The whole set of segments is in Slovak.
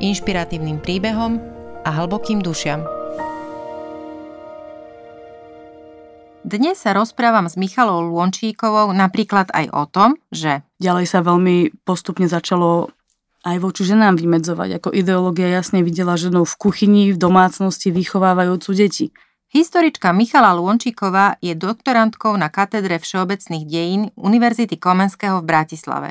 inšpiratívnym príbehom a hlbokým dušiam. Dnes sa rozprávam s Michalou Lônčíkovou napríklad aj o tom, že... Ďalej sa veľmi postupne začalo aj voči ženám vymedzovať, ako ideológia jasne videla ženou v kuchyni, v domácnosti vychovávajúcu deti. Historička Michala Lônčíková je doktorantkou na katedre všeobecných dejín Univerzity Komenského v Bratislave.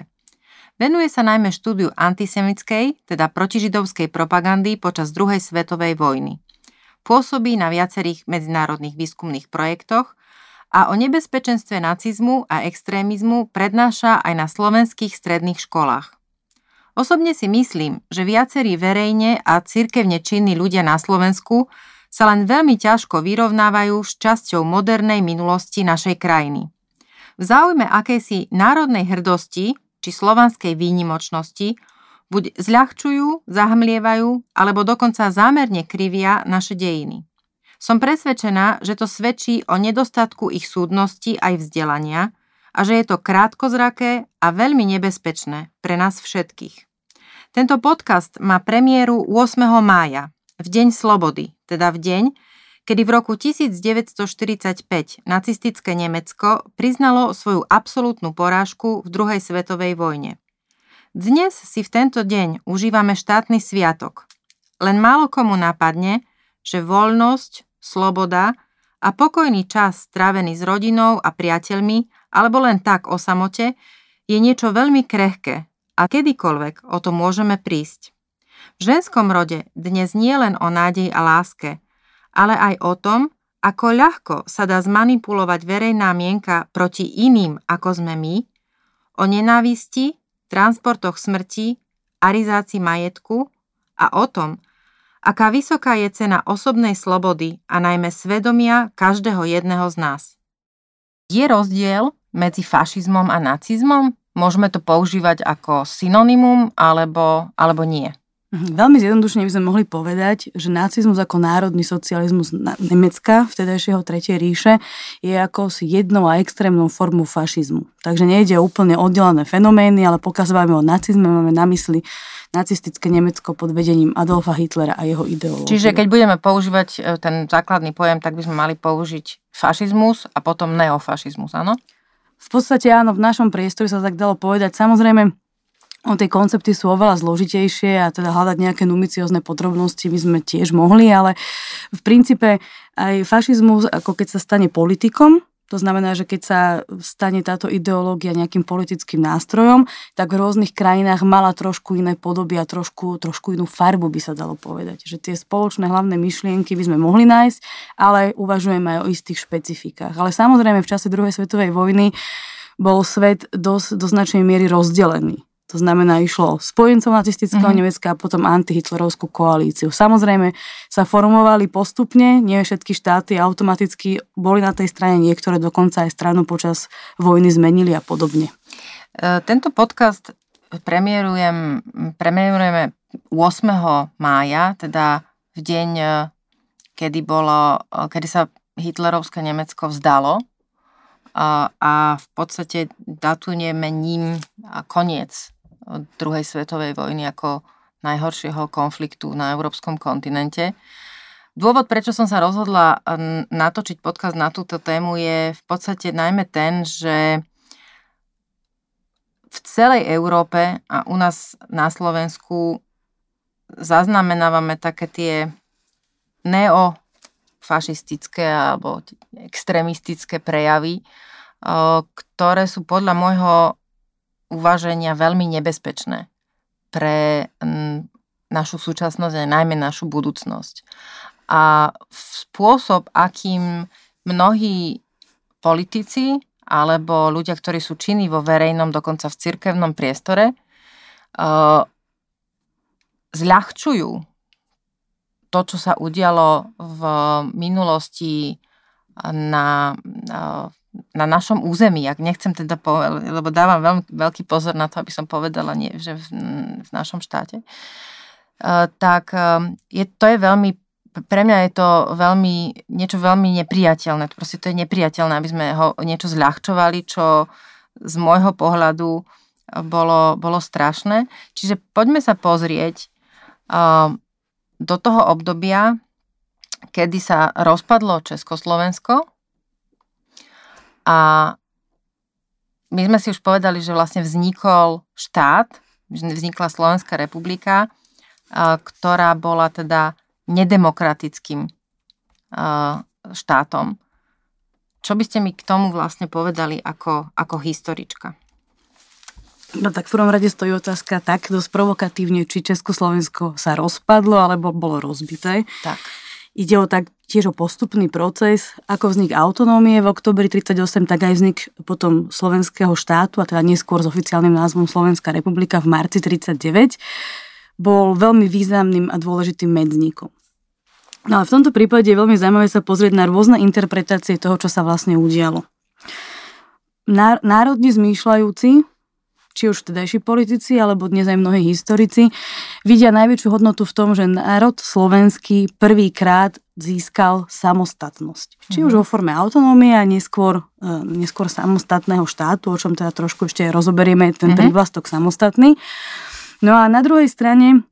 Venuje sa najmä štúdiu antisemickej, teda protižidovskej propagandy počas druhej svetovej vojny. Pôsobí na viacerých medzinárodných výskumných projektoch a o nebezpečenstve nacizmu a extrémizmu prednáša aj na slovenských stredných školách. Osobne si myslím, že viacerí verejne a cirkevne činní ľudia na Slovensku sa len veľmi ťažko vyrovnávajú s časťou modernej minulosti našej krajiny. V záujme akejsi národnej hrdosti či slovanskej výnimočnosti buď zľahčujú, zahmlievajú alebo dokonca zámerne krivia naše dejiny. Som presvedčená, že to svedčí o nedostatku ich súdnosti aj vzdelania a že je to krátkozraké a veľmi nebezpečné pre nás všetkých. Tento podcast má premiéru 8. mája, v Deň slobody, teda v deň, kedy v roku 1945 nacistické Nemecko priznalo svoju absolútnu porážku v druhej svetovej vojne. Dnes si v tento deň užívame štátny sviatok. Len málo komu napadne, že voľnosť, sloboda a pokojný čas strávený s rodinou a priateľmi alebo len tak o samote je niečo veľmi krehké a kedykoľvek o to môžeme prísť. V ženskom rode dnes nie len o nádej a láske, ale aj o tom, ako ľahko sa dá zmanipulovať verejná mienka proti iným, ako sme my, o nenávisti, transportoch smrti, arizácii majetku a o tom, aká vysoká je cena osobnej slobody a najmä svedomia každého jedného z nás. Je rozdiel medzi fašizmom a nacizmom? Môžeme to používať ako synonymum alebo, alebo nie? Mhm, veľmi zjednodušene by sme mohli povedať, že nacizmus ako národný socializmus Nemecka, vtedajšieho Tretej ríše, je ako si jednou a extrémnou formou fašizmu. Takže nejde o úplne oddelené fenomény, ale pokazujeme o nacizme, máme na mysli nacistické Nemecko pod vedením Adolfa Hitlera a jeho ideológiu. Čiže keď budeme používať e, ten základný pojem, tak by sme mali použiť fašizmus a potom neofašizmus, áno? V podstate áno, v našom priestore sa tak dalo povedať. Samozrejme, O tie koncepty sú oveľa zložitejšie a teda hľadať nejaké numiciozne podrobnosti by sme tiež mohli, ale v princípe aj fašizmus, ako keď sa stane politikom, to znamená, že keď sa stane táto ideológia nejakým politickým nástrojom, tak v rôznych krajinách mala trošku iné podoby a trošku, trošku inú farbu by sa dalo povedať. Že tie spoločné hlavné myšlienky by sme mohli nájsť, ale uvažujeme aj o istých špecifikách. Ale samozrejme v čase druhej svetovej vojny bol svet dosť, do značnej miery rozdelený. To znamená, išlo spojencov nacistického mm-hmm. Nemecka a potom antihitlerovskú koalíciu. Samozrejme sa formovali postupne, nie všetky štáty automaticky boli na tej strane, niektoré dokonca aj stranu počas vojny zmenili a podobne. E, tento podcast premiérujem, premiérujeme 8. mája, teda v deň, e, kedy, bolo, e, kedy sa hitlerovské Nemecko vzdalo a, a v podstate datujeme ním koniec druhej svetovej vojny ako najhoršieho konfliktu na európskom kontinente. Dôvod, prečo som sa rozhodla natočiť podcast na túto tému je v podstate najmä ten, že v celej Európe a u nás na Slovensku zaznamenávame také tie neofašistické alebo extrémistické prejavy, ktoré sú podľa môjho uvaženia veľmi nebezpečné pre našu súčasnosť a najmä našu budúcnosť. A spôsob, akým mnohí politici alebo ľudia, ktorí sú činní vo verejnom, dokonca v cirkevnom priestore, zľahčujú to, čo sa udialo v minulosti na, na našom území, ak nechcem teda povedať, lebo dávam veľmi veľký pozor na to, aby som povedala, nie, že v, v našom štáte, tak je, to je veľmi pre mňa je to veľmi, niečo veľmi nepriateľné. Proste to je nepriateľné, aby sme ho niečo zľahčovali, čo z môjho pohľadu bolo, bolo strašné. Čiže poďme sa pozrieť do toho obdobia, kedy sa rozpadlo Československo a my sme si už povedali, že vlastne vznikol štát, vznikla Slovenská republika, ktorá bola teda nedemokratickým štátom. Čo by ste mi k tomu vlastne povedali ako, ako historička? No tak v prvom rade stojí otázka tak dosť provokatívne, či Československo sa rozpadlo alebo bolo rozbité. Tak. Ide o tak tiež o postupný proces, ako vznik autonómie v oktobri 38, tak aj vznik potom slovenského štátu, a teda neskôr s oficiálnym názvom Slovenská republika v marci 39, bol veľmi významným a dôležitým medzníkom. No a v tomto prípade je veľmi zaujímavé sa pozrieť na rôzne interpretácie toho, čo sa vlastne udialo. Národne zmýšľajúci, či už vtedajší politici, alebo dnes aj mnohí historici, vidia najväčšiu hodnotu v tom, že národ slovenský prvýkrát získal samostatnosť. Či už mhm. vo forme autonómie a neskôr, e, neskôr samostatného štátu, o čom teda trošku ešte rozoberieme ten mm-hmm. prívlastok samostatný. No a na druhej strane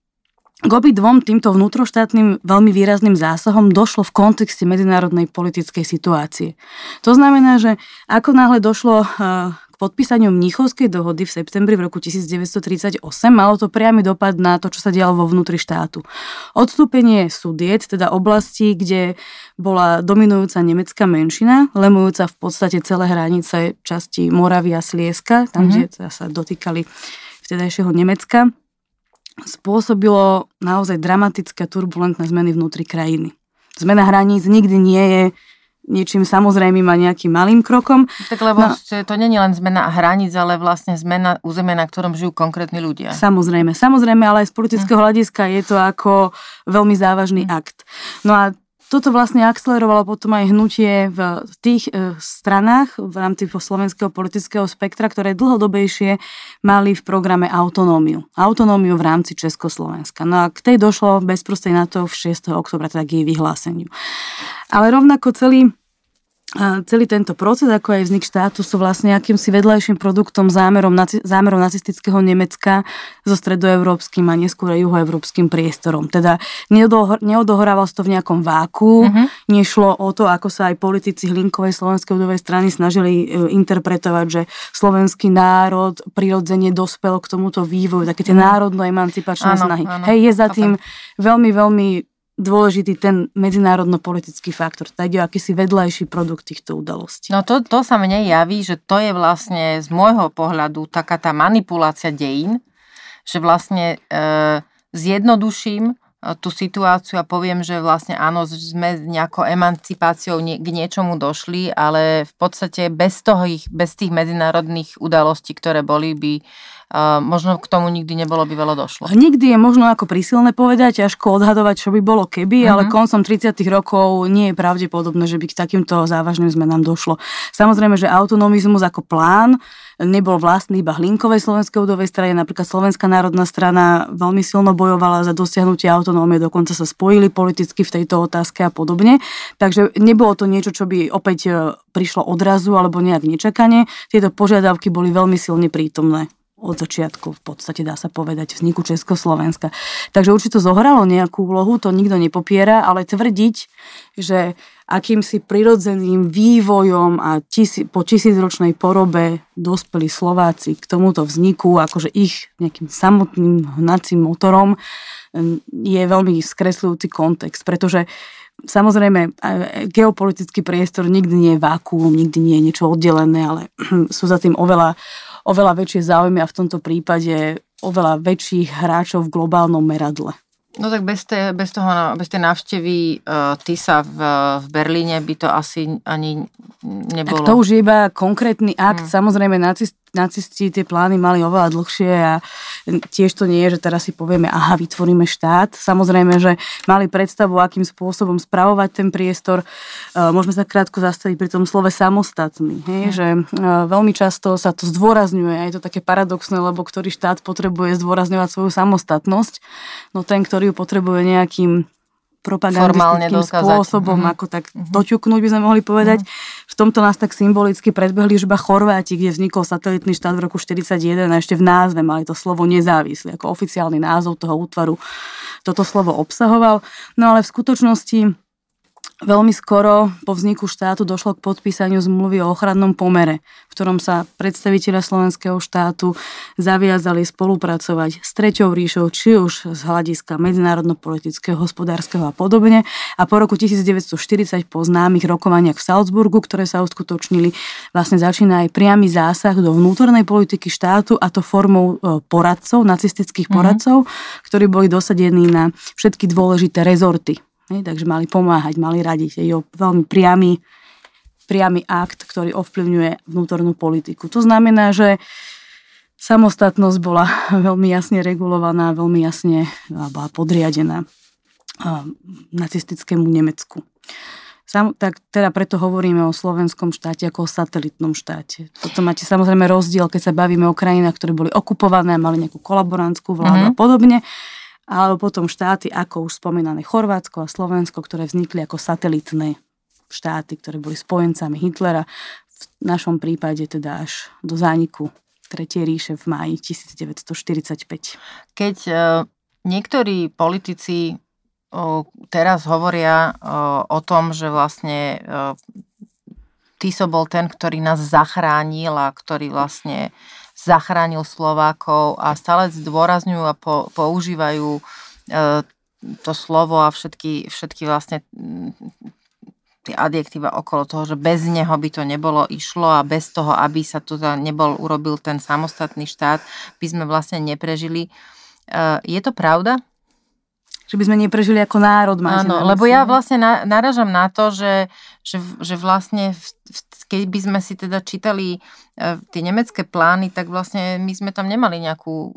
k obi dvom týmto vnútroštátnym veľmi výrazným zásahom došlo v kontexte medzinárodnej politickej situácie. To znamená, že ako náhle došlo eh, k podpísaniu Mníchovskej dohody v septembri v roku 1938, malo to priamy dopad na to, čo sa dialo vo vnútri štátu. Odstúpenie sudiet, teda oblasti, kde bola dominujúca nemecká menšina, lemujúca v podstate celé hranice časti Moravia, Slieska, tam, mm-hmm. kde sa dotýkali vtedajšieho Nemecka, spôsobilo naozaj dramatické turbulentné zmeny vnútri krajiny. Zmena hraníc nikdy nie je niečím samozrejmým a nejakým malým krokom. Tak lebo no, to je len zmena hraníc, ale vlastne zmena územia, na ktorom žijú konkrétni ľudia. Samozrejme, samozrejme, ale aj z politického hm. hľadiska je to ako veľmi závažný hm. akt. No a toto vlastne akcelerovalo potom aj hnutie v tých e, stranách v rámci slovenského politického spektra, ktoré dlhodobejšie mali v programe autonómiu. Autonómiu v rámci Československa. No a k tej došlo bezprostredne na to v 6. oktobra, teda k jej vyhláseniu. Ale rovnako celý celý tento proces, ako aj vznik štátu, sú vlastne akýmsi vedľajším produktom zámerom, zámerom nacistického Nemecka so stredoeurópskym a neskôr juhoeurópskym priestorom. Teda neodohrával sa to v nejakom váku, uh-huh. nešlo o to, ako sa aj politici Hlinkovej slovenskej ľudovej strany snažili e, interpretovať, že slovenský národ prirodzene dospel k tomuto vývoju, také tie uh-huh. národno-emancipačné snahy. Áno, Hej, je za tým veľmi, veľmi dôležitý ten medzinárodno-politický faktor. Tak o akýsi vedľajší produkt týchto udalostí. No to, to sa mne javí, že to je vlastne z môjho pohľadu taká tá manipulácia dejín, že vlastne e, zjednoduším e, tú situáciu a poviem, že vlastne áno, sme nejakou emancipáciou k niečomu došli, ale v podstate bez, toho ich, bez tých medzinárodných udalostí, ktoré boli, by možno k tomu nikdy nebolo by veľa došlo. Nikdy je možno ako prísilné povedať, ťažko odhadovať, čo by bolo keby, uh-huh. ale koncom 30 rokov nie je pravdepodobné, že by k takýmto závažným zmenám došlo. Samozrejme, že autonomizmus ako plán nebol vlastný iba Hlinkovej slovenskej ľudovej strane, napríklad Slovenská národná strana veľmi silno bojovala za dosiahnutie autonómie, dokonca sa spojili politicky v tejto otázke a podobne. Takže nebolo to niečo, čo by opäť e, prišlo odrazu alebo nejak nečakane. Tieto požiadavky boli veľmi silne prítomné od začiatku v podstate dá sa povedať vzniku Československa. Takže určite zohralo nejakú úlohu, to nikto nepopiera, ale tvrdiť, že akýmsi prirodzeným vývojom a tisí, po tisícročnej porobe dospeli Slováci k tomuto vzniku, akože ich nejakým samotným hnacím motorom, je veľmi skresľujúci kontext, pretože Samozrejme, geopolitický priestor nikdy nie je vákuum, nikdy nie je niečo oddelené, ale sú za tým oveľa oveľa väčšie záujmy a v tomto prípade oveľa väčších hráčov v globálnom meradle. No tak bez, te, bez, toho, bez tej návštevy uh, TISA v, v Berlíne by to asi ani nebolo. Tak to už je iba konkrétny akt. Hmm. Samozrejme, nacist, nacisti tie plány mali oveľa dlhšie a tiež to nie je, že teraz si povieme, aha, vytvoríme štát. Samozrejme, že mali predstavu, akým spôsobom spravovať ten priestor. E, môžeme sa krátko zastaviť pri tom slove samostatný. Hej? Hmm. Že e, veľmi často sa to zdôrazňuje a je to také paradoxné, lebo ktorý štát potrebuje zdôrazňovať svoju samostatnosť, no ten, ktorý ju potrebuje nejakým propagandistickým spôsobom, mm-hmm. ako tak mm-hmm. doťuknúť by sme mohli povedať. Mm-hmm. V tomto nás tak symbolicky predbehli už iba Chorváti, kde vznikol satelitný štát v roku 1941 a ešte v názve mali to slovo nezávislý, ako oficiálny názov toho útvaru toto slovo obsahoval. No ale v skutočnosti Veľmi skoro po vzniku štátu došlo k podpísaniu zmluvy o ochrannom pomere, v ktorom sa predstaviteľa slovenského štátu zaviazali spolupracovať s Treťou ríšou, či už z hľadiska medzinárodno-politického, hospodárskeho a podobne. A po roku 1940 po známych rokovaniach v Salzburgu, ktoré sa uskutočnili, vlastne začína aj priamy zásah do vnútornej politiky štátu a to formou e, poradcov, nacistických mhm. poradcov, mm-hmm. ktorí boli dosadení na všetky dôležité rezorty Hej, takže mali pomáhať, mali radiť. Je to veľmi priamy, priamy akt, ktorý ovplyvňuje vnútornú politiku. To znamená, že samostatnosť bola veľmi jasne regulovaná, veľmi jasne bola podriadená nacistickému Nemecku. Sam, tak teda preto hovoríme o slovenskom štáte ako o satelitnom štáte. Toto máte samozrejme rozdiel, keď sa bavíme o krajinách, ktoré boli okupované, mali nejakú kolaborantskú vládu mm-hmm. a podobne alebo potom štáty ako už spomínané Chorvátsko a Slovensko, ktoré vznikli ako satelitné štáty, ktoré boli spojencami Hitlera, v našom prípade teda až do zániku Tretej ríše v máji 1945. Keď e, niektorí politici teraz hovoria o tom, že vlastne e, Tiso bol ten, ktorý nás zachránil a ktorý vlastne zachránil Slovákov a stále zdôrazňujú a po, používajú e, to slovo a všetky, všetky vlastne mm, tie adjektíva okolo toho, že bez neho by to nebolo išlo a bez toho, aby sa tu nebol urobil ten samostatný štát, by sme vlastne neprežili. E, je to pravda? Že by sme neprežili ako národ. Áno, lebo ja vlastne na, naražam na to, že, že, že vlastne v, v, keď by sme si teda čítali uh, tie nemecké plány, tak vlastne my sme tam nemali nejakú uh,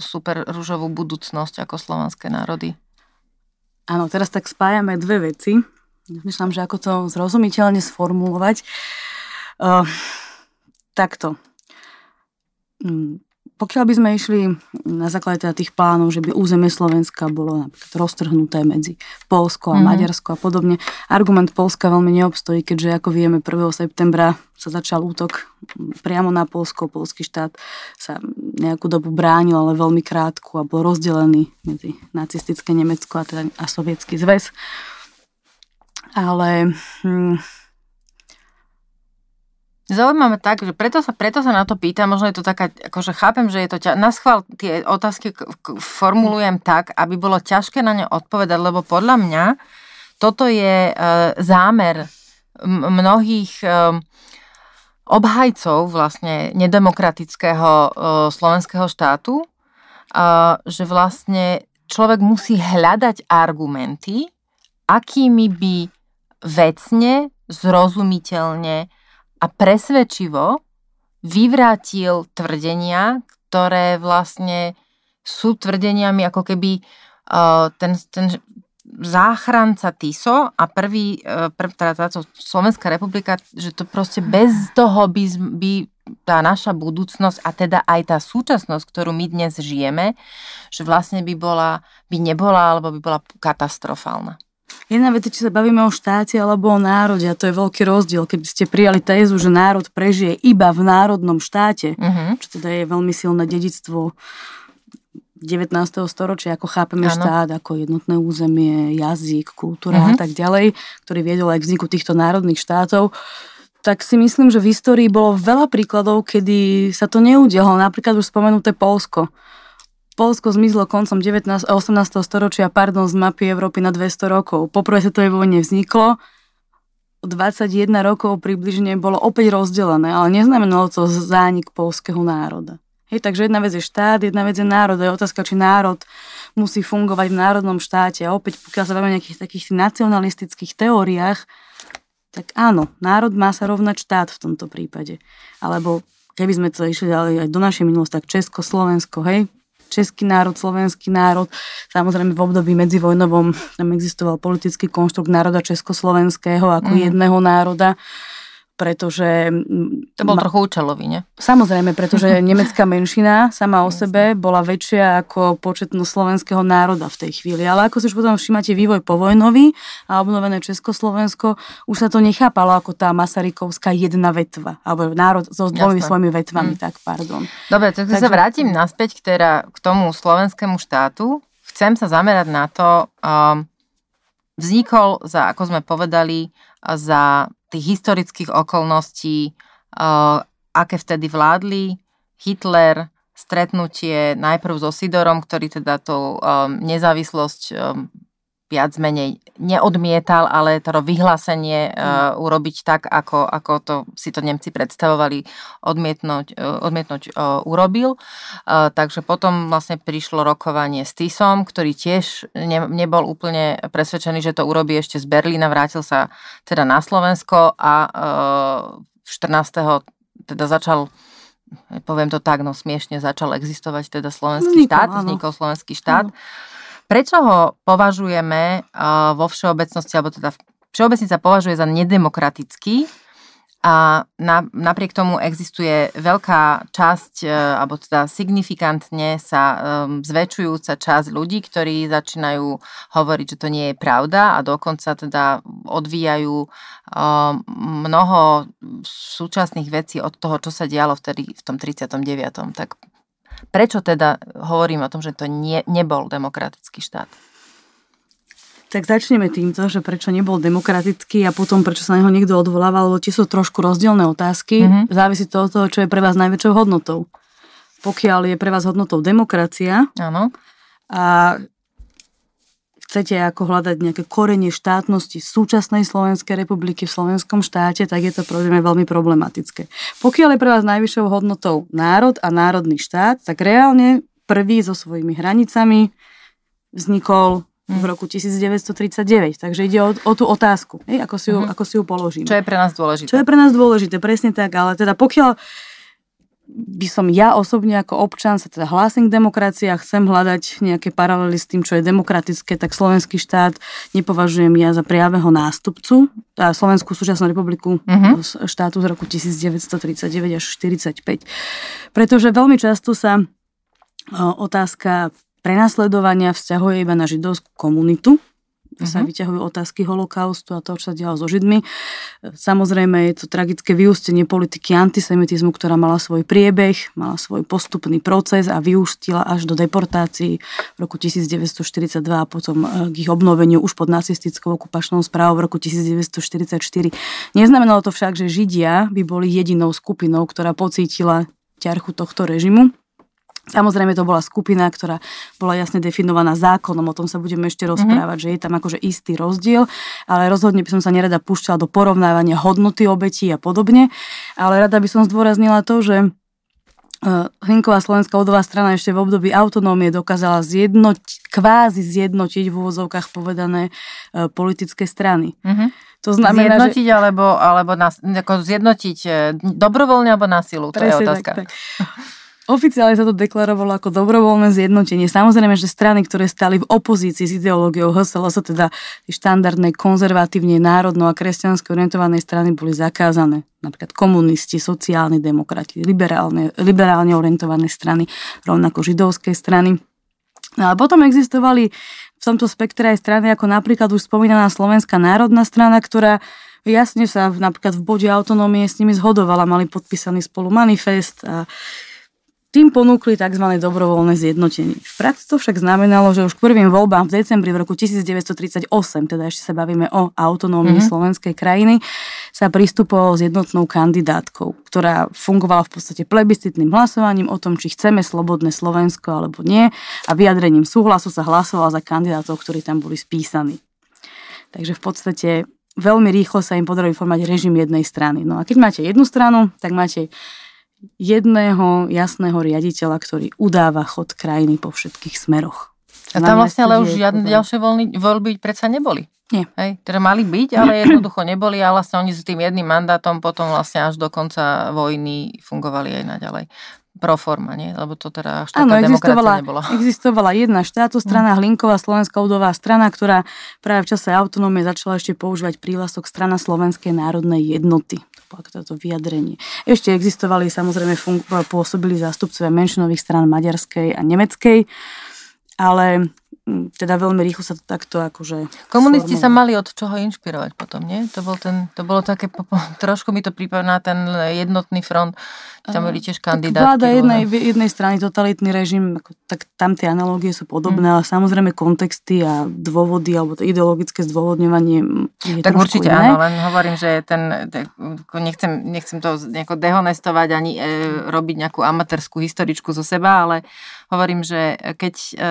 super rúžovú budúcnosť ako slovanské národy. Áno, teraz tak spájame dve veci. Myslím, že ako to zrozumiteľne sformulovať. Uh, takto. Mm, pokiaľ by sme išli na základe teda tých plánov, že by územie Slovenska bolo napríklad roztrhnuté medzi Polsko a mm-hmm. Maďarsko a podobne, argument Polska veľmi neobstojí, keďže ako vieme 1. septembra sa začal útok priamo na Polsko. Polský štát sa nejakú dobu bránil, ale veľmi krátku a bol rozdelený medzi nacistické Nemecko a, teda, a sovietský zväz. Ale hm, Zaujímavé tak, že preto sa, preto sa na to pýtam, možno je to taká, akože chápem, že je to ťa, na schvál tie otázky formulujem tak, aby bolo ťažké na ne odpovedať, lebo podľa mňa toto je e, zámer mnohých e, obhajcov vlastne nedemokratického e, slovenského štátu, e, že vlastne človek musí hľadať argumenty, akými by vecne, zrozumiteľne, a presvedčivo vyvrátil tvrdenia, ktoré vlastne sú tvrdeniami ako keby uh, ten, ten záchranca TISO a prvý, uh, prv, teda táto Slovenská republika, že to proste bez toho by, by tá naša budúcnosť a teda aj tá súčasnosť, ktorú my dnes žijeme, že vlastne by bola, by nebola alebo by bola katastrofálna. Jedna vec, či sa bavíme o štáte alebo o národe a to je veľký rozdiel. Keby ste prijali tézu, že národ prežije iba v národnom štáte, uh-huh. čo teda je veľmi silné dedictvo 19. storočia, ako chápeme ano. štát, ako jednotné územie, jazyk, kultúra uh-huh. a tak ďalej, ktorý viedol aj k vzniku týchto národných štátov, tak si myslím, že v histórii bolo veľa príkladov, kedy sa to neudialo. Napríklad už spomenuté Polsko Polsko zmizlo koncom 19, 18. storočia pardon, z mapy Európy na 200 rokov. Po prvej svetovej vojne vzniklo, 21 rokov približne bolo opäť rozdelené, ale neznamenalo to zánik polského národa. Hej, takže jedna vec je štát, jedna vec je národ. Je otázka, či národ musí fungovať v národnom štáte. A opäť, pokiaľ sa bavíme o nejakých takých nacionalistických teóriách, tak áno, národ má sa rovnať štát v tomto prípade. Alebo keby sme to išli ďalej aj do našej minulosti, tak Česko, Slovensko, hej, český národ, slovenský národ. Samozrejme v období medzivojnovom tam existoval politický konštrukt národa československého ako mm. jedného národa pretože... To bol ma, trochu účelový, nie? Samozrejme, pretože nemecká menšina sama o sebe bola väčšia ako početnosť slovenského národa v tej chvíli. Ale ako si už potom všímate vývoj povojnový a obnovené Československo, už sa to nechápalo ako tá Masarykovská jedna vetva, alebo národ so dvomi svojimi vetvami, mm. tak pardon. Dobre, tak Takže... sa vrátim naspäť k, teda, k tomu slovenskému štátu. Chcem sa zamerať na to, um, vznikol, za, ako sme povedali, za tých historických okolností, uh, aké vtedy vládli. Hitler, stretnutie najprv so Sidorom, ktorý teda tú um, nezávislosť um, viac menej neodmietal, ale to vyhlásenie uh, urobiť tak, ako, ako to si to Nemci predstavovali, odmietnúť, uh, odmietnúť uh, urobil. Uh, takže potom vlastne prišlo rokovanie s Tisom, ktorý tiež ne, nebol úplne presvedčený, že to urobí ešte z Berlína, vrátil sa teda na Slovensko a uh, 14. teda začal poviem to tak, no smiešne začal existovať teda slovenský vznikol, štát, vznikol slovenský štát. Áno. Prečo ho považujeme vo všeobecnosti, alebo teda všeobecne sa považuje za nedemokratický a na, napriek tomu existuje veľká časť, e, alebo teda signifikantne sa um, zväčšujúca časť ľudí, ktorí začínajú hovoriť, že to nie je pravda a dokonca teda odvíjajú um, mnoho súčasných vecí od toho, čo sa dialo vtedy v tom 39. Tak Prečo teda hovorím o tom, že to nie, nebol demokratický štát? Tak začneme týmto, že prečo nebol demokratický a potom prečo sa na neho niekto odvolával, lebo tie sú trošku rozdielne otázky. Mm-hmm. Závisí to od toho, čo je pre vás najväčšou hodnotou. Pokiaľ je pre vás hodnotou demokracia Áno. a chcete ako hľadať nejaké korenie štátnosti súčasnej Slovenskej republiky v slovenskom štáte, tak je to problém veľmi problematické. Pokiaľ je pre vás najvyššou hodnotou národ a národný štát, tak reálne prvý so svojimi hranicami vznikol v hm. roku 1939. Takže ide o, o tú otázku, hej, ako, si ju, mm-hmm. ako si ju položíme. Čo je pre nás dôležité. Čo je pre nás dôležité, presne tak. Ale teda pokiaľ by som ja osobne ako občan sa teda hlásim k demokracii a chcem hľadať nejaké paralely s tým, čo je demokratické, tak slovenský štát nepovažujem ja za prijaveho nástupcu, a Slovenskú súčasnú republiku uh-huh. štátu z roku 1939 až 45. Pretože veľmi často sa otázka prenasledovania vzťahuje iba na židovskú komunitu, uh-huh. sa mhm. vyťahujú otázky holokaustu a toho, čo sa dialo so Židmi. Samozrejme je to tragické vyústenie politiky antisemitizmu, ktorá mala svoj priebeh, mala svoj postupný proces a vyústila až do deportácií v roku 1942 a potom e, k ich obnoveniu už pod nacistickou okupačnou správou v roku 1944. Neznamenalo to však, že Židia by boli jedinou skupinou, ktorá pocítila ťarchu tohto režimu. Samozrejme to bola skupina, ktorá bola jasne definovaná zákonom, o tom sa budeme ešte mhm. rozprávať, mm-hmm. že je tam akože istý rozdiel, ale rozhodne by som sa nerada púšťala do porovnávania hodnoty obetí a podobne, ale rada by som zdôraznila to, že eh, Hlinková slovenská ľudová strana ešte v období autonómie dokázala zjednotiť, kvázi zjednotiť v úvozovkách povedané eh, politické strany. Mm-hmm. To znamená, zjednotiť že... alebo, alebo nás, ako zjednotiť eh, dobrovoľne alebo na silu, to Presne je otázka. Tak, tak. Oficiálne sa to deklarovalo ako dobrovoľné zjednotenie. Samozrejme, že strany, ktoré stali v opozícii s ideológiou HSLS, teda štandardnej konzervatívne národno a kresťanské orientovanej strany boli zakázané. Napríklad komunisti, sociálni demokrati, liberálne, liberálne orientované strany, rovnako židovské strany. No a potom existovali v tomto spektre aj strany ako napríklad už spomínaná Slovenská národná strana, ktorá jasne sa napríklad v bode autonómie s nimi zhodovala, mali podpísaný spolu manifest a tým ponúkli tzv. dobrovoľné zjednotenie. V praxi to však znamenalo, že už k prvým voľbám v decembri v roku 1938, teda ešte sa bavíme o autonómii mm-hmm. slovenskej krajiny, sa pristupovalo s jednotnou kandidátkou, ktorá fungovala v podstate plebiscitným hlasovaním o tom, či chceme slobodné Slovensko alebo nie a vyjadrením súhlasu sa hlasovala za kandidátov, ktorí tam boli spísaní. Takže v podstate veľmi rýchlo sa im podarilo formať režim jednej strany. No a keď máte jednu stranu, tak máte jedného jasného riaditeľa, ktorý udáva chod krajiny po všetkých smeroch. A tam vlastne ale už žiadne ďalšie voľny, voľby predsa neboli. Nie. Hej, teda mali byť, ale jednoducho neboli a vlastne oni s tým jedným mandátom potom vlastne až do konca vojny fungovali aj naďalej pro forma, nie? Lebo to teda až Áno, existovala, nebola. existovala jedna štátostrana, mm. Hlinková slovenská ľudová strana, ktorá práve v čase autonómie začala ešte používať prílasok strana Slovenskej národnej jednoty toto vyjadrenie. Ešte existovali, samozrejme, fun- pôsobili zástupcovia menšinových stran maďarskej a nemeckej, ale teda veľmi rýchlo sa to takto akože... Komunisti sa mali od čoho inšpirovať potom, nie? To, bol ten, to bolo také, trošku mi to pripomína ten jednotný front, tam boli tiež kandidátky. Vláda jednej, jednej strany, totalitný režim, ako, tak tam tie analogie sú podobné, hmm. ale samozrejme kontexty a dôvody, alebo to ideologické zdôvodňovanie je Tak určite iné. áno, len hovorím, že ten, nechcem, nechcem to nejako dehonestovať ani e, robiť nejakú amatérskú historičku zo seba, ale hovorím, že keď... E,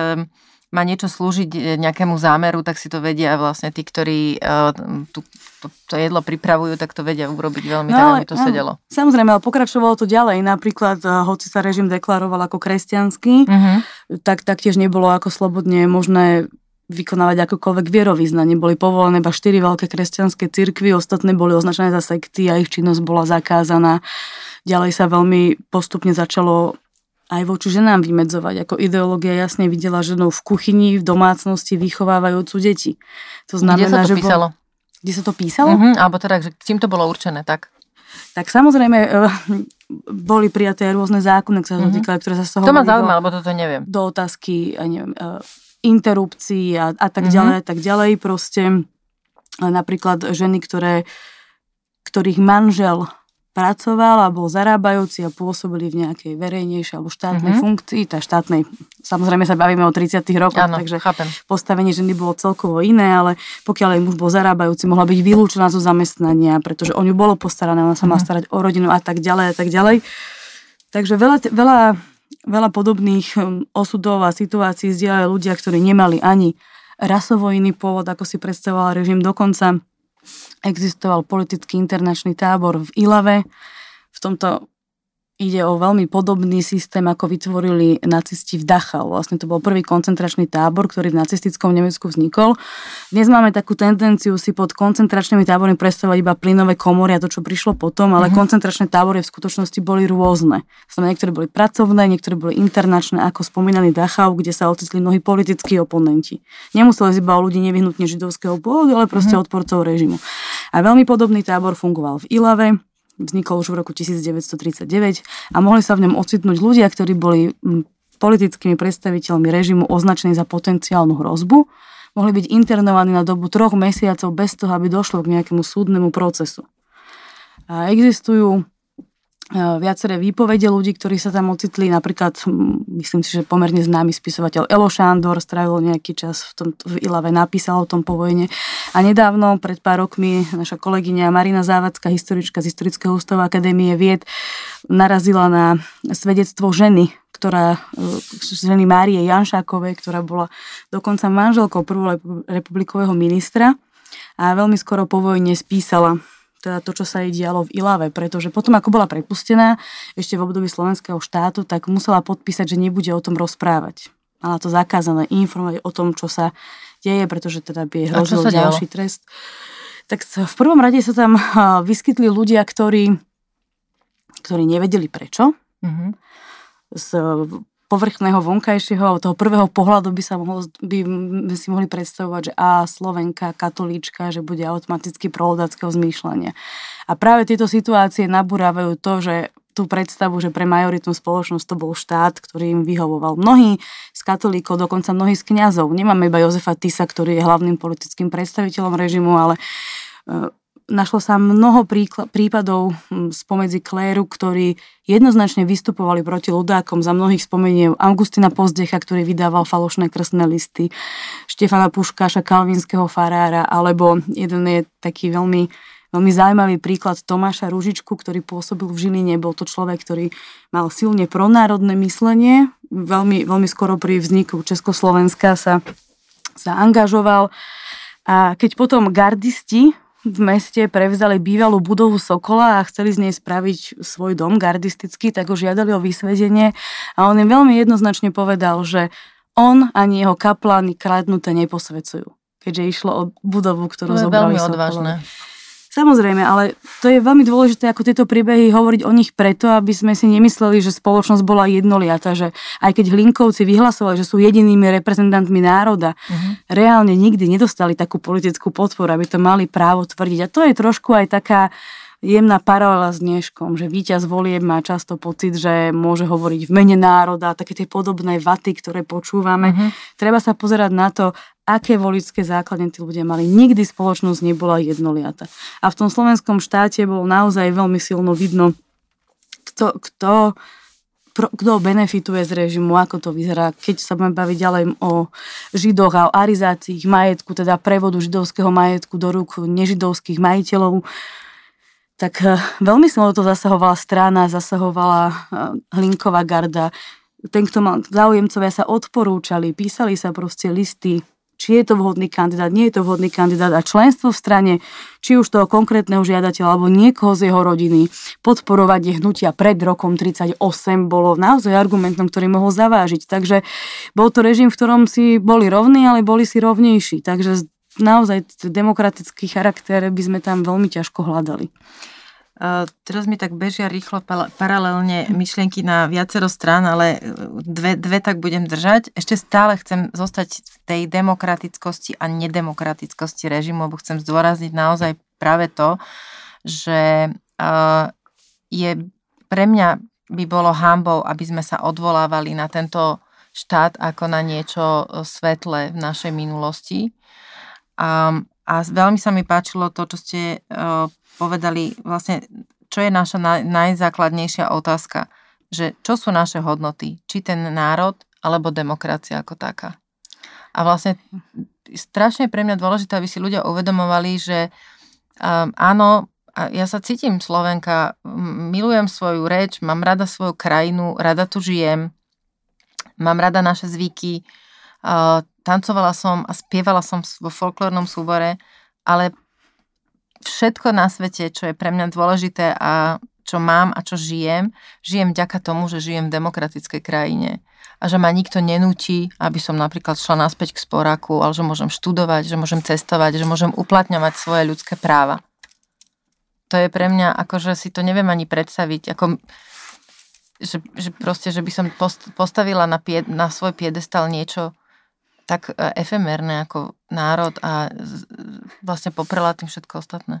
má niečo slúžiť e, nejakému zámeru, tak si to vedia vlastne tí, ktorí uh, tu, to, to jedlo pripravujú, tak to vedia urobiť veľmi, no, tak aby to no, sedelo. Samozrejme, ale pokračovalo to ďalej. Napríklad, uh, hoci sa režim deklaroval ako kresťanský, uh-huh. tak taktiež nebolo ako slobodne možné vykonávať akokoľvek vierovýznanie. Boli povolené iba štyri veľké kresťanské cirkvy, ostatné boli označené za sekty a ich činnosť bola zakázaná. Ďalej sa veľmi postupne začalo aj voči ženám vymedzovať. Ako ideológia jasne videla ženu v kuchyni, v domácnosti, vychovávajúcu deti. To znamená, Kde sa to že písalo? Bol... Kde sa to písalo? Uh-huh, alebo teda, že čím to bolo určené, tak? Tak samozrejme, e, boli prijaté rôzne zákony, ktoré sa uh-huh. týkali, ktoré sa z toho... To ma zaujíma, lebo toto neviem. Do otázky, neviem, e, interrupcií a, a tak uh-huh. ďalej, a tak ďalej. Proste e, napríklad ženy, ktoré, ktorých manžel pracoval a bol zarábajúci a pôsobili v nejakej verejnejšej alebo štátnej mm-hmm. funkcii, tá štátnej, samozrejme sa bavíme o 30 rokoch, ano, takže chápem. postavenie ženy bolo celkovo iné, ale pokiaľ jej muž bol zarábajúci, mohla byť vylúčená zo zamestnania, pretože o ňu bolo postarané, ona sa mm-hmm. má starať o rodinu a tak ďalej a tak ďalej. Takže veľa, veľa, veľa podobných hm, osudov a situácií zdieľajú ľudia, ktorí nemali ani rasovo iný pôvod, ako si predstavoval režim, dokonca existoval politický internačný tábor v Ilave. V tomto ide o veľmi podobný systém, ako vytvorili nacisti v Dachau. Vlastne to bol prvý koncentračný tábor, ktorý v nacistickom Nemecku vznikol. Dnes máme takú tendenciu si pod koncentračnými tábormi predstavovať iba plynové komory a to, čo prišlo potom, ale mm-hmm. koncentračné tábory v skutočnosti boli rôzne. Znamená, niektoré boli pracovné, niektoré boli internačné, ako spomínaný Dachau, kde sa ocitli mnohí politickí oponenti. Nemuseli iba o ľudí nevyhnutne židovského pôvodu, ale proste mm-hmm. odporcov režimu. A veľmi podobný tábor fungoval v Ilave, vznikol už v roku 1939 a mohli sa v ňom ocitnúť ľudia, ktorí boli politickými predstaviteľmi režimu označení za potenciálnu hrozbu, mohli byť internovaní na dobu troch mesiacov bez toho, aby došlo k nejakému súdnemu procesu. A existujú viaceré výpovede ľudí, ktorí sa tam ocitli. Napríklad, myslím si, že pomerne známy spisovateľ Elo Šándor strávil nejaký čas v, tom, v Ilave, napísal o tom po vojne. A nedávno, pred pár rokmi, naša kolegyňa Marina Závacká, historička z Historického ústavu Akadémie vied, narazila na svedectvo ženy, ktorá, e, ženy Márie Janšákovej, ktorá bola dokonca manželkou prvého republikového ministra a veľmi skoro po vojne spísala teda to, čo sa jej dialo v Ilave, pretože potom, ako bola prepustená ešte v období slovenského štátu, tak musela podpísať, že nebude o tom rozprávať. Mala to zakázané informovať o tom, čo sa deje, pretože teda by jej hrozil ďalší dialo? trest. Tak v prvom rade sa tam vyskytli ľudia, ktorí, ktorí nevedeli prečo. Mm-hmm. Z povrchného vonkajšieho, toho prvého pohľadu by sa mohlo, by si mohli predstavovať, že a Slovenka, katolíčka, že bude automaticky prolodackého zmýšľania. A práve tieto situácie nabúrávajú to, že tú predstavu, že pre majoritnú spoločnosť to bol štát, ktorý im vyhovoval. Mnohí z katolíkov, dokonca mnohí z kňazov. Nemáme iba Jozefa Tisa, ktorý je hlavným politickým predstaviteľom režimu, ale e, našlo sa mnoho prípadov hm, spomedzi kléru, ktorí jednoznačne vystupovali proti ľudákom. Za mnohých spomenie Augustina Pozdecha, ktorý vydával falošné krstné listy, Štefana Puškáša, kalvinského farára, alebo jeden je taký veľmi Veľmi zaujímavý príklad Tomáša Ružičku, ktorý pôsobil v Žiline. Bol to človek, ktorý mal silne pronárodné myslenie. Veľmi, veľmi skoro pri vzniku Československa sa, sa angažoval. A keď potom gardisti v meste prevzali bývalú budovu Sokola a chceli z nej spraviť svoj dom gardistický, tak ho žiadali o vysvedenie a on im veľmi jednoznačne povedal, že on ani jeho kaplány kradnuté neposvedcujú, keďže išlo o budovu, ktorú to zobrali veľmi odvážne. Samozrejme, ale to je veľmi dôležité, ako tieto príbehy hovoriť o nich preto, aby sme si nemysleli, že spoločnosť bola jednoliata, že aj keď Hlinkovci vyhlasovali, že sú jedinými reprezentantmi národa, uh-huh. reálne nikdy nedostali takú politickú podporu, aby to mali právo tvrdiť. A to je trošku aj taká jemná paralela s dneškom, že víťaz volieb má často pocit, že môže hovoriť v mene národa, také tie podobné vaty, ktoré počúvame. Uh-huh. Treba sa pozerať na to, aké voličské základne tí ľudia mali. Nikdy spoločnosť nebola jednoliata. A v tom slovenskom štáte bolo naozaj veľmi silno vidno, kto, kto, kto benefituje z režimu, ako to vyzerá. Keď sa budeme baviť ďalej o židoch a o arizácii ich majetku, teda prevodu židovského majetku do rúk nežidovských majiteľov, tak eh, veľmi silno to zasahovala strana, zasahovala eh, Hlinková garda, ten, kto mal záujemcovia sa odporúčali, písali sa proste listy či je to vhodný kandidát, nie je to vhodný kandidát a členstvo v strane, či už toho konkrétneho žiadateľa alebo niekoho z jeho rodiny, podporovať hnutia pred rokom 38 bolo naozaj argumentom, ktorý mohol zavážiť. Takže bol to režim, v ktorom si boli rovní, ale boli si rovnejší. Takže naozaj demokratický charakter by sme tam veľmi ťažko hľadali. Teraz mi tak bežia rýchlo paralelne myšlienky na viacero strán, ale e, dve, dve tak budem držať. Ešte stále chcem zostať v tej demokratickosti a nedemokratickosti režimu, lebo chcem zdôrazniť naozaj práve to, že je pre mňa by bolo hambou, aby sme sa odvolávali na tento štát ako na niečo e, svetlé v našej minulosti. A, a veľmi sa mi páčilo to, čo ste e, povedali vlastne, čo je naša naj, najzákladnejšia otázka, že čo sú naše hodnoty, či ten národ, alebo demokracia ako taká. A vlastne strašne pre mňa dôležité, aby si ľudia uvedomovali, že um, áno, ja sa cítim Slovenka, milujem svoju reč, mám rada svoju krajinu, rada tu žijem, mám rada naše zvyky, uh, tancovala som a spievala som vo folklórnom súbore, ale všetko na svete, čo je pre mňa dôležité a čo mám a čo žijem, žijem vďaka tomu, že žijem v demokratickej krajine. A že ma nikto nenúti, aby som napríklad šla naspäť k sporaku, ale že môžem študovať, že môžem cestovať, že môžem uplatňovať svoje ľudské práva. To je pre mňa, akože si to neviem ani predstaviť, ako, že, že proste, že by som postavila na, pie, na svoj piedestal niečo, tak e, efemérne ako národ a vlastne poprela tým všetko ostatné.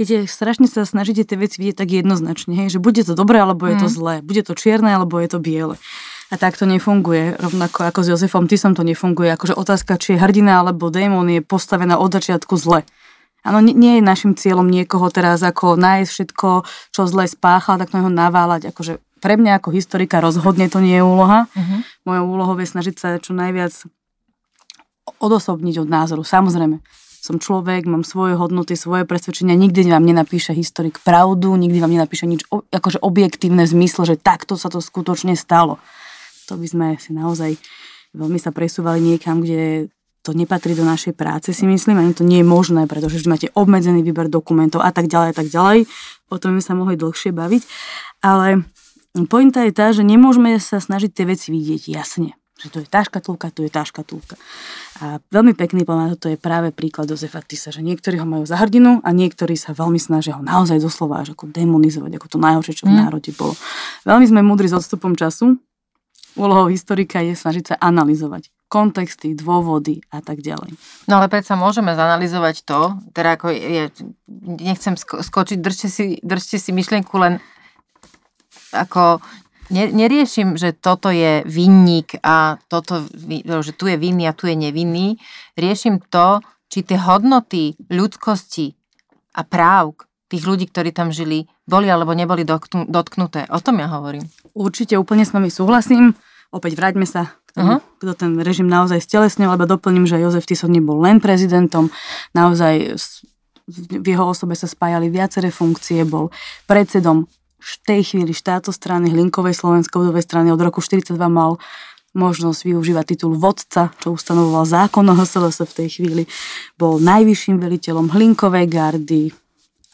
Viete, strašne sa snažíte tie veci vidieť tak jednoznačne, hej, že bude to dobré, alebo je to mm. zlé, bude to čierne, alebo je to biele. A tak to nefunguje, rovnako ako s Jozefom Tisom to nefunguje. Akože otázka, či je hrdina alebo démon je postavená od začiatku zle. Áno, nie, je našim cieľom niekoho teraz ako nájsť všetko, čo zle spáchal, tak to ho naváľať. Akože pre mňa ako historika rozhodne to nie je úloha. Uh-huh. Mojou úlohou je snažiť sa čo najviac odosobniť od názoru. Samozrejme, som človek, mám svoje hodnoty, svoje presvedčenia, nikdy vám nenapíše historik pravdu, nikdy vám nenapíše nič akože objektívne zmysle, že takto sa to skutočne stalo. To by sme si naozaj veľmi sa presúvali niekam, kde to nepatrí do našej práce, si myslím, ani to nie je možné, pretože máte obmedzený výber dokumentov a tak ďalej a tak ďalej. O tom by sa mohli dlhšie baviť. Ale pointa je tá, že nemôžeme sa snažiť tie veci vidieť jasne že to je tá škatulka, tu je tá škatulka. A veľmi pekný podľa to je práve príklad Jozefa Tisa, že niektorí ho majú za hrdinu a niektorí sa veľmi snažia ho naozaj doslova až ako demonizovať, ako to najhoršie, čo v mm. národe bolo. Veľmi sme múdri s odstupom času. Úlohou historika je snažiť sa analyzovať kontexty, dôvody a tak ďalej. No ale predsa môžeme zanalizovať to, teda ako je, nechcem skočiť, držte si, držte si myšlienku len ako neriešim, že toto je vinník a toto, že tu je vinný a tu je nevinný. Riešim to, či tie hodnoty ľudskosti a práv tých ľudí, ktorí tam žili, boli alebo neboli dotknuté. O tom ja hovorím. Určite úplne s vami súhlasím. Opäť vráťme sa k tomu, uh-huh. kto ten režim naozaj stelesnil, lebo doplním, že Jozef Tiso nebol len prezidentom, naozaj v jeho osobe sa spájali viaceré funkcie, bol predsedom v tej chvíli strany Hlinkovej Slovenskej ľudovej strany od roku 42 mal možnosť využívať titul vodca, čo ustanovoval zákon o HSLS v tej chvíli. Bol najvyšším veliteľom Hlinkovej gardy,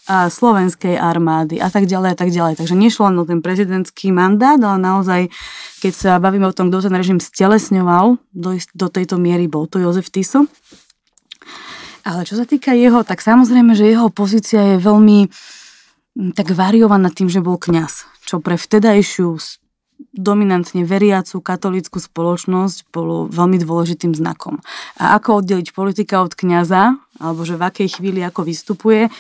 a slovenskej armády a tak ďalej a tak ďalej. Takže nešlo len o ten prezidentský mandát, ale naozaj, keď sa bavíme o tom, kto ten režim stelesňoval, do, do tejto miery bol to Jozef Tiso. Ale čo sa týka jeho, tak samozrejme, že jeho pozícia je veľmi mm, tak variovaná tým, že bol kňaz, čo pre vtedajšiu dominantne veriacu katolickú spoločnosť bolo veľmi dôležitým znakom. A ako oddeliť politika od kňaza, alebo že v akej chvíli ako vystupuje,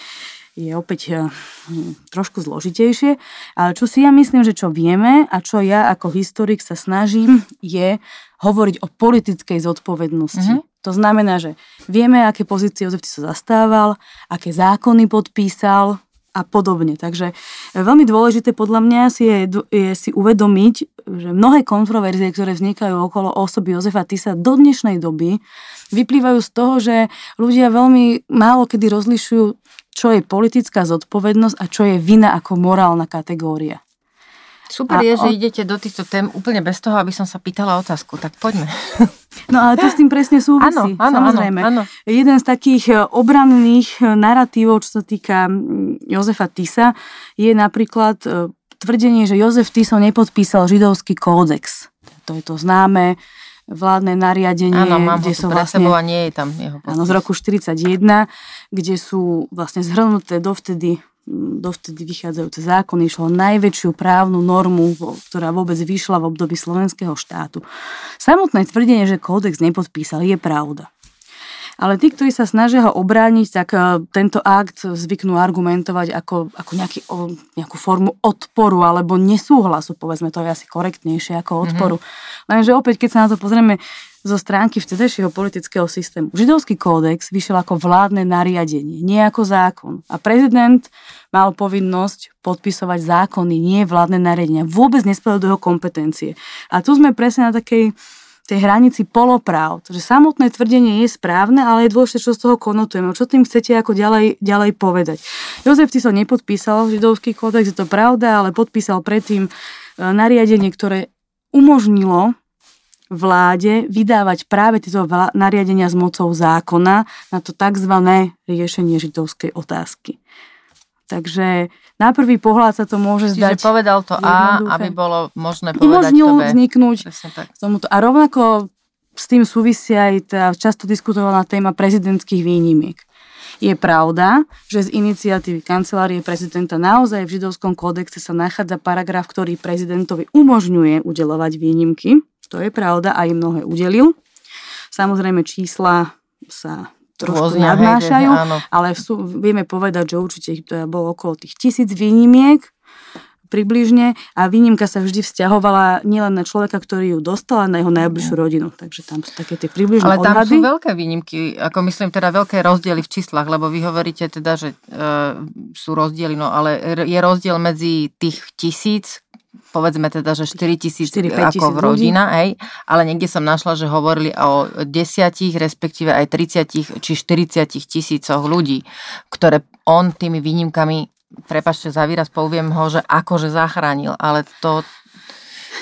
je opäť hm, trošku zložitejšie. Ale čo si ja myslím, že čo vieme a čo ja ako historik sa snažím, je hovoriť o politickej zodpovednosti. Mm-hmm. To znamená, že vieme, aké pozície Jozef Tiso zastával, aké zákony podpísal a podobne. Takže eh, veľmi dôležité podľa mňa si je, je si uvedomiť, že mnohé kontroverzie, ktoré vznikajú okolo osoby Jozefa Tisa do dnešnej doby, vyplývajú z toho, že ľudia veľmi málo kedy rozlišujú čo je politická zodpovednosť a čo je vina ako morálna kategória. Super a je, že idete do týchto tém úplne bez toho, aby som sa pýtala otázku, tak poďme. No ale to s tým presne súvisí, áno, áno, samozrejme. Áno, áno. Jeden z takých e, obranných e, narratívov, čo sa týka Jozefa Tisa, je napríklad e, tvrdenie, že Jozef Tiso nepodpísal židovský kódex. To je to známe vládne nariadenie, áno, mám kde sú vlastne... Sebou a nie je tam jeho Áno, z roku 41, kde sú vlastne zhrnuté dovtedy dovtedy vychádzajúce zákony, išlo najväčšiu právnu normu, ktorá vôbec vyšla v období slovenského štátu. Samotné tvrdenie, že kódex nepodpísal, je pravda. Ale tí, ktorí sa snažia ho obrániť, tak e, tento akt zvyknú argumentovať ako, ako nejaký, o, nejakú formu odporu alebo nesúhlasu, povedzme, to je asi korektnejšie ako mhm. odporu. Mm-hmm. Lenže opäť, keď sa na to pozrieme zo stránky vtedajšieho politického systému. Židovský kódex vyšiel ako vládne nariadenie, nie ako zákon. A prezident mal povinnosť podpisovať zákony, nie vládne nariadenia. Vôbec nespadlo do jeho kompetencie. A tu sme presne na takej tej hranici polopráv. Takže samotné tvrdenie je správne, ale je dôležité, čo z toho konotujeme. Čo tým chcete ako ďalej, ďalej povedať. Jozef Tiso nepodpísal židovský kódex, je to pravda, ale podpísal predtým e, nariadenie, ktoré umožnilo vláde vydávať práve tieto nariadenia s mocou zákona na to tzv. riešenie židovskej otázky. Takže na prvý pohľad sa to môže Čiže zdať... Čiže povedal to A, aby bolo možné povedať Umožnil to B. vzniknúť tomuto. A rovnako s tým súvisia aj tá často diskutovaná téma prezidentských výnimiek. Je pravda, že z iniciatívy kancelárie prezidenta naozaj v židovskom kódexe sa nachádza paragraf, ktorý prezidentovi umožňuje udelovať výnimky. To je pravda a im mnohé udelil. Samozrejme čísla sa trošku Rôzne, nadnášajú, hej, ale sú, vieme povedať, že určite to bolo okolo tých tisíc výnimiek približne a výnimka sa vždy vzťahovala nielen na človeka, ktorý ju dostal, ale na jeho najbližšiu rodinu. Takže tam sú také tie približné Ale tam odhady. sú veľké výnimky, ako myslím teda veľké rozdiely v číslach, lebo vy hovoríte teda, že e, sú rozdiely, no ale je rozdiel medzi tých tisíc, povedzme teda, že 4 tisíc ako v rodina, hej, ale niekde som našla, že hovorili o desiatich, respektíve aj 30 či 40 tisícoch ľudí, ktoré on tými výnimkami prepašte za výraz, poviem ho, že akože zachránil, ale to,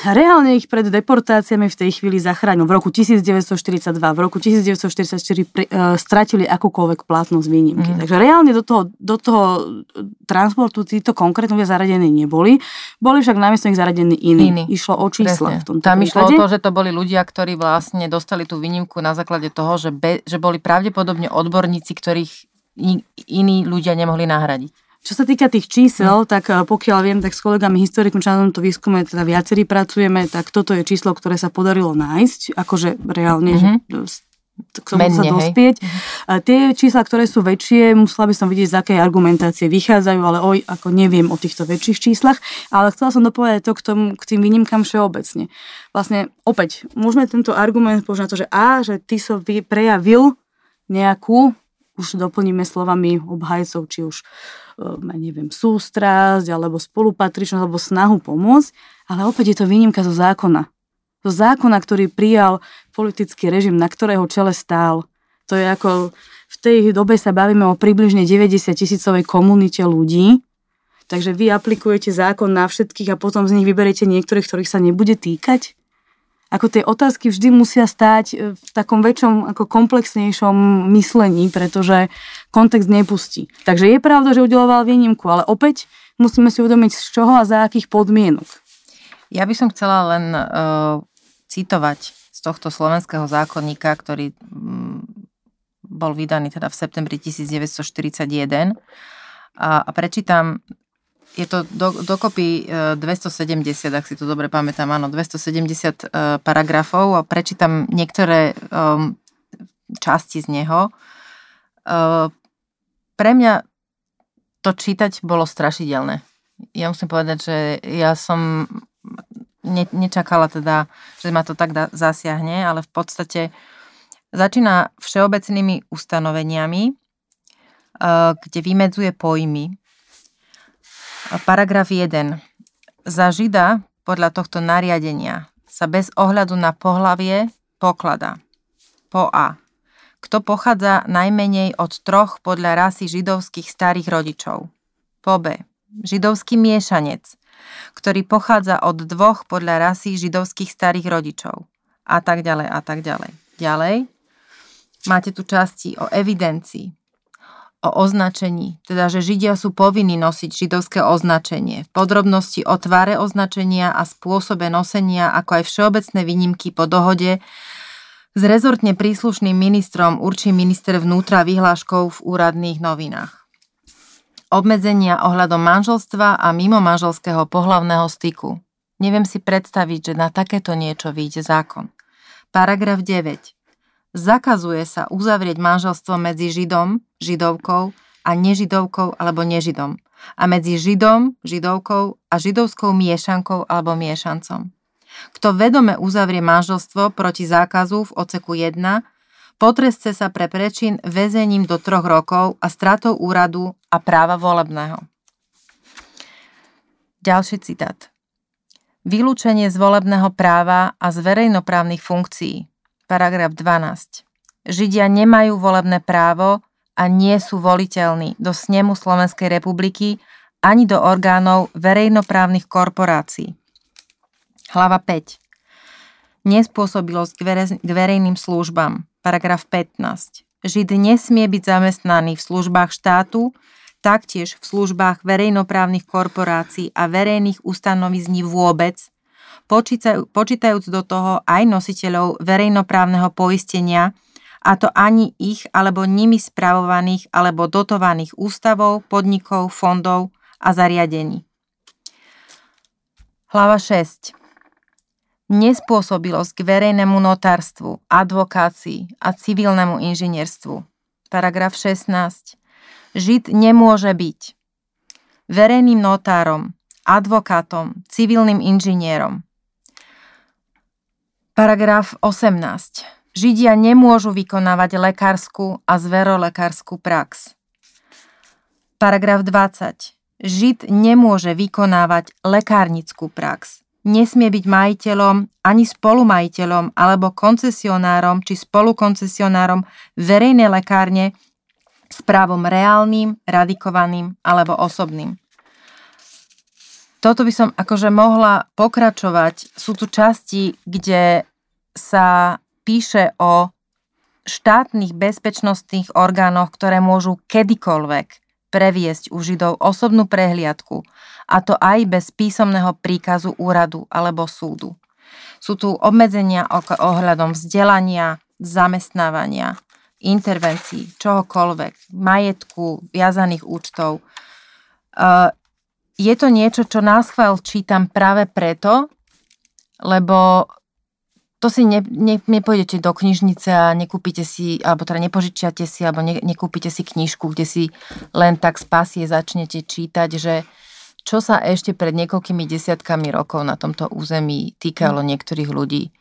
Reálne ich pred deportáciami v tej chvíli zachránil. V roku 1942, v roku 1944 pri, uh, stratili akúkoľvek platnosť výnimky. Mm. Takže reálne do toho, do toho transportu títo konkrétne zaradení neboli. Boli však namiesto nich zaradení iní. Iný. Išlo o čísla Presne. v tomto Tam išlo o to, že to boli ľudia, ktorí vlastne dostali tú výnimku na základe toho, že, be, že boli pravdepodobne odborníci, ktorých iní ľudia nemohli nahradiť. Čo sa týka tých čísel, tak eh, pokiaľ viem, tak s kolegami historikmi, čo na tomto výskume teda viacerí pracujeme, tak toto je číslo, ktoré sa podarilo nájsť, akože reálne, mm-hmm. že k tomu Menne, sa dospieť. Hej. Tie čísla, ktoré sú väčšie, musela by som vidieť, z akej argumentácie vychádzajú, ale oj, ako neviem o týchto väčších číslach. Ale chcela som dopovedať to k, tomu, k tým výnimkám všeobecne. Vlastne opäť, môžeme tento argument použiť na to, že a, že ty so prejavil nejakú, už doplníme slovami obhajcov, či už Ehm, neviem, sústrasť, alebo spolupatričnosť, alebo snahu pomôcť, ale opäť je to výnimka zo zákona. Zo zákona, ktorý prijal politický režim, na ktorého čele stál. To je ako, v tej dobe sa bavíme o približne 90 tisícovej komunite ľudí, takže vy aplikujete zákon na všetkých a potom z nich vyberiete niektorých, ktorých sa nebude týkať. Ako tie otázky vždy musia stáť e, v takom väčšom, ako komplexnejšom myslení, pretože kontext nepustí. Takže je pravda, že udeloval výnimku, ale opäť musíme si uvedomiť z čoho a za akých podmienok. Ja by som chcela len uh, citovať z tohto slovenského zákonníka, ktorý um, bol vydaný teda v septembri 1941 a, a prečítam je to do, dokopy 270, e, ak si to dobre pamätám, áno, 270 e, paragrafov a prečítam niektoré um, časti z neho. Uh, pre mňa to čítať bolo strašidelné. Ja musím povedať, že ja som ne, nečakala teda, že ma to tak da, zasiahne, ale v podstate začína všeobecnými ustanoveniami, uh, kde vymedzuje pojmy, Paragraf 1. Za Žida podľa tohto nariadenia sa bez ohľadu na pohlavie poklada po A. Kto pochádza najmenej od troch podľa rasy židovských starých rodičov. Po B. Židovský miešanec, ktorý pochádza od dvoch podľa rasy židovských starých rodičov. A tak ďalej, a tak ďalej. Ďalej máte tu časti o evidencii, o označení, teda že Židia sú povinní nosiť židovské označenie, podrobnosti o tvare označenia a spôsobe nosenia, ako aj všeobecné výnimky po dohode s rezortne príslušným ministrom určí minister vnútra vyhláškou v úradných novinách. Obmedzenia ohľadom manželstva a mimo manželského pohlavného styku. Neviem si predstaviť, že na takéto niečo vyjde zákon. Paragraf 9 zakazuje sa uzavrieť manželstvo medzi Židom, Židovkou a nežidovkou alebo nežidom a medzi Židom, Židovkou a židovskou miešankou alebo miešancom. Kto vedome uzavrie manželstvo proti zákazu v oceku 1, potresce sa pre prečin väzením do troch rokov a stratou úradu a práva volebného. Ďalší citát. Vylúčenie z volebného práva a z verejnoprávnych funkcií Paragraf 12. Židia nemajú volebné právo a nie sú voliteľní do snemu Slovenskej republiky ani do orgánov verejnoprávnych korporácií. Hlava 5. Nespôsobilosť k verejným službám. Paragraf 15. Žid nesmie byť zamestnaný v službách štátu, taktiež v službách verejnoprávnych korporácií a verejných ustanovizní vôbec – počítajúc do toho aj nositeľov verejnoprávneho poistenia, a to ani ich alebo nimi spravovaných alebo dotovaných ústavov, podnikov, fondov a zariadení. Hlava 6. Nespôsobilosť k verejnému notárstvu, advokácii a civilnému inžinierstvu. Paragraf 16. Žid nemôže byť verejným notárom, advokátom, civilným inžinierom, Paragraf 18. Židia nemôžu vykonávať lekárskú a zverolekárskú prax. Paragraf 20. Žid nemôže vykonávať lekárnickú prax. Nesmie byť majiteľom ani spolumajiteľom alebo koncesionárom či spolukoncesionárom verejnej lekárne s právom reálnym, radikovaným alebo osobným toto by som akože mohla pokračovať. Sú tu časti, kde sa píše o štátnych bezpečnostných orgánoch, ktoré môžu kedykoľvek previesť u Židov osobnú prehliadku, a to aj bez písomného príkazu úradu alebo súdu. Sú tu obmedzenia ohľadom vzdelania, zamestnávania, intervencií, čohokoľvek, majetku, viazaných účtov je to niečo, čo nás chvál čítam práve preto, lebo to si ne, ne, nepôjdete do knižnice a nekúpite si, alebo teda nepožičiate si, alebo ne, nekúpite si knižku, kde si len tak z pasie začnete čítať, že čo sa ešte pred niekoľkými desiatkami rokov na tomto území týkalo niektorých ľudí,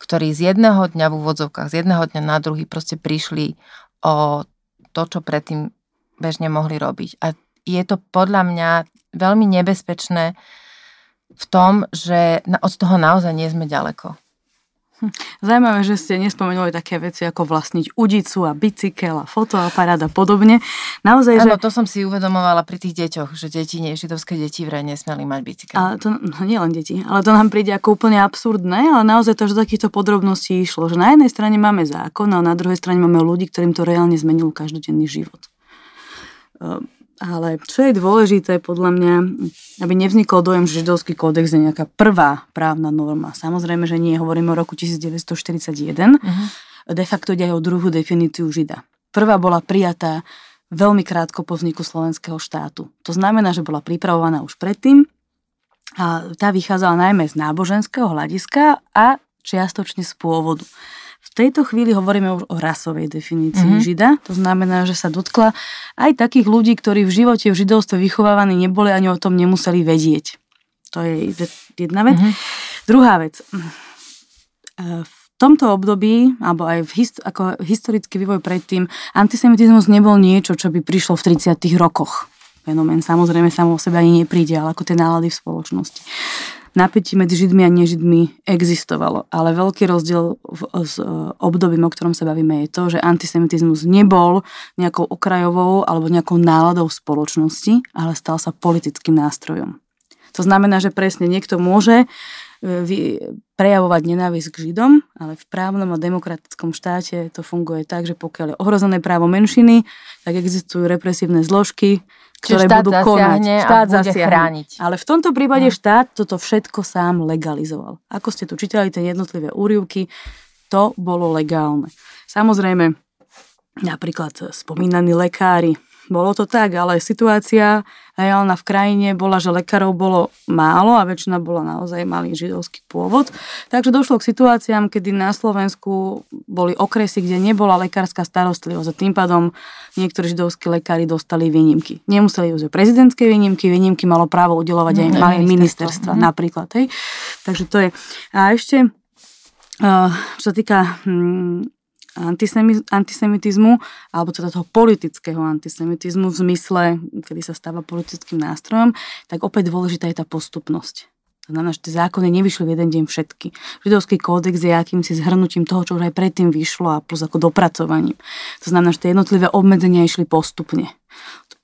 ktorí z jedného dňa v úvodzovkách, z jedného dňa na druhý proste prišli o to, čo predtým bežne mohli robiť. A je to podľa mňa veľmi nebezpečné v tom, že od toho naozaj nie sme ďaleko. Hm. Zajímavé, že ste nespomenuli také veci ako vlastniť udicu a bicykel a fotoaparát a podobne. Naozaj, že... to som si uvedomovala pri tých deťoch, že deti, nie, židovské deti vraj nesmeli mať bicykel. Ale to, no nie len deti, ale to nám príde ako úplne absurdné, ale naozaj to, že takýchto podrobností išlo, že na jednej strane máme zákon a na druhej strane máme ľudí, ktorým to reálne zmenilo každodenný život. Ale čo je dôležité podľa mňa, aby nevznikol dojem, že židovský kódex je nejaká prvá právna norma. Samozrejme, že nie, hovoríme o roku 1941. Uh-huh. De facto ide aj o druhú definíciu žida. Prvá bola prijatá veľmi krátko po vzniku slovenského štátu. To znamená, že bola pripravovaná už predtým a tá vychádzala najmä z náboženského hľadiska a čiastočne z pôvodu. V tejto chvíli hovoríme už o rasovej definícii mm-hmm. žida. To znamená, že sa dotkla aj takých ľudí, ktorí v živote v židovstve vychovávaní neboli, ani o tom nemuseli vedieť. To je jedna vec. Mm-hmm. Druhá vec. V tomto období, alebo aj v hist- ako historický vývoj predtým, antisemitizmus nebol niečo, čo by prišlo v 30 rokoch. Fenomén samozrejme samo o sebe ani nepríde, ale ako tie nálady v spoločnosti napätí medzi Židmi a nežidmi existovalo. Ale veľký rozdiel v, s e, obdobím, o ktorom sa bavíme, je to, že antisemitizmus nebol nejakou okrajovou alebo nejakou náladou spoločnosti, ale stal sa politickým nástrojom. To znamená, že presne niekto môže prejavovať nenávisť k Židom, ale v právnom a demokratickom štáte to funguje tak, že pokiaľ je ohrozené právo menšiny, tak existujú represívne zložky, ktoré budú konať. Štát a bude chrániť. Ale v tomto prípade no. štát toto všetko sám legalizoval. Ako ste tu čítali tie jednotlivé úrivky, to bolo legálne. Samozrejme, napríklad spomínaní lekári, bolo to tak, ale situácia reálna v krajine bola, že lekárov bolo málo a väčšina bola naozaj malý židovský pôvod. Takže došlo k situáciám, kedy na Slovensku boli okresy, kde nebola lekárska starostlivosť a tým pádom niektorí židovskí lekári dostali výnimky. Nemuseli už prezidentské výnimky, výnimky malo právo udelovať aj mm, malé ministerstva mm. napríklad. Hej. Takže to je. A ešte, uh, čo sa týka hm, antisemitizmu, alebo teda toho politického antisemitizmu v zmysle, kedy sa stáva politickým nástrojom, tak opäť dôležitá je tá postupnosť. To znamená, že tie zákony nevyšli v jeden deň všetky. Židovský kódex je akýmsi zhrnutím toho, čo už aj predtým vyšlo a plus ako dopracovaním. To znamená, že tie jednotlivé obmedzenia išli postupne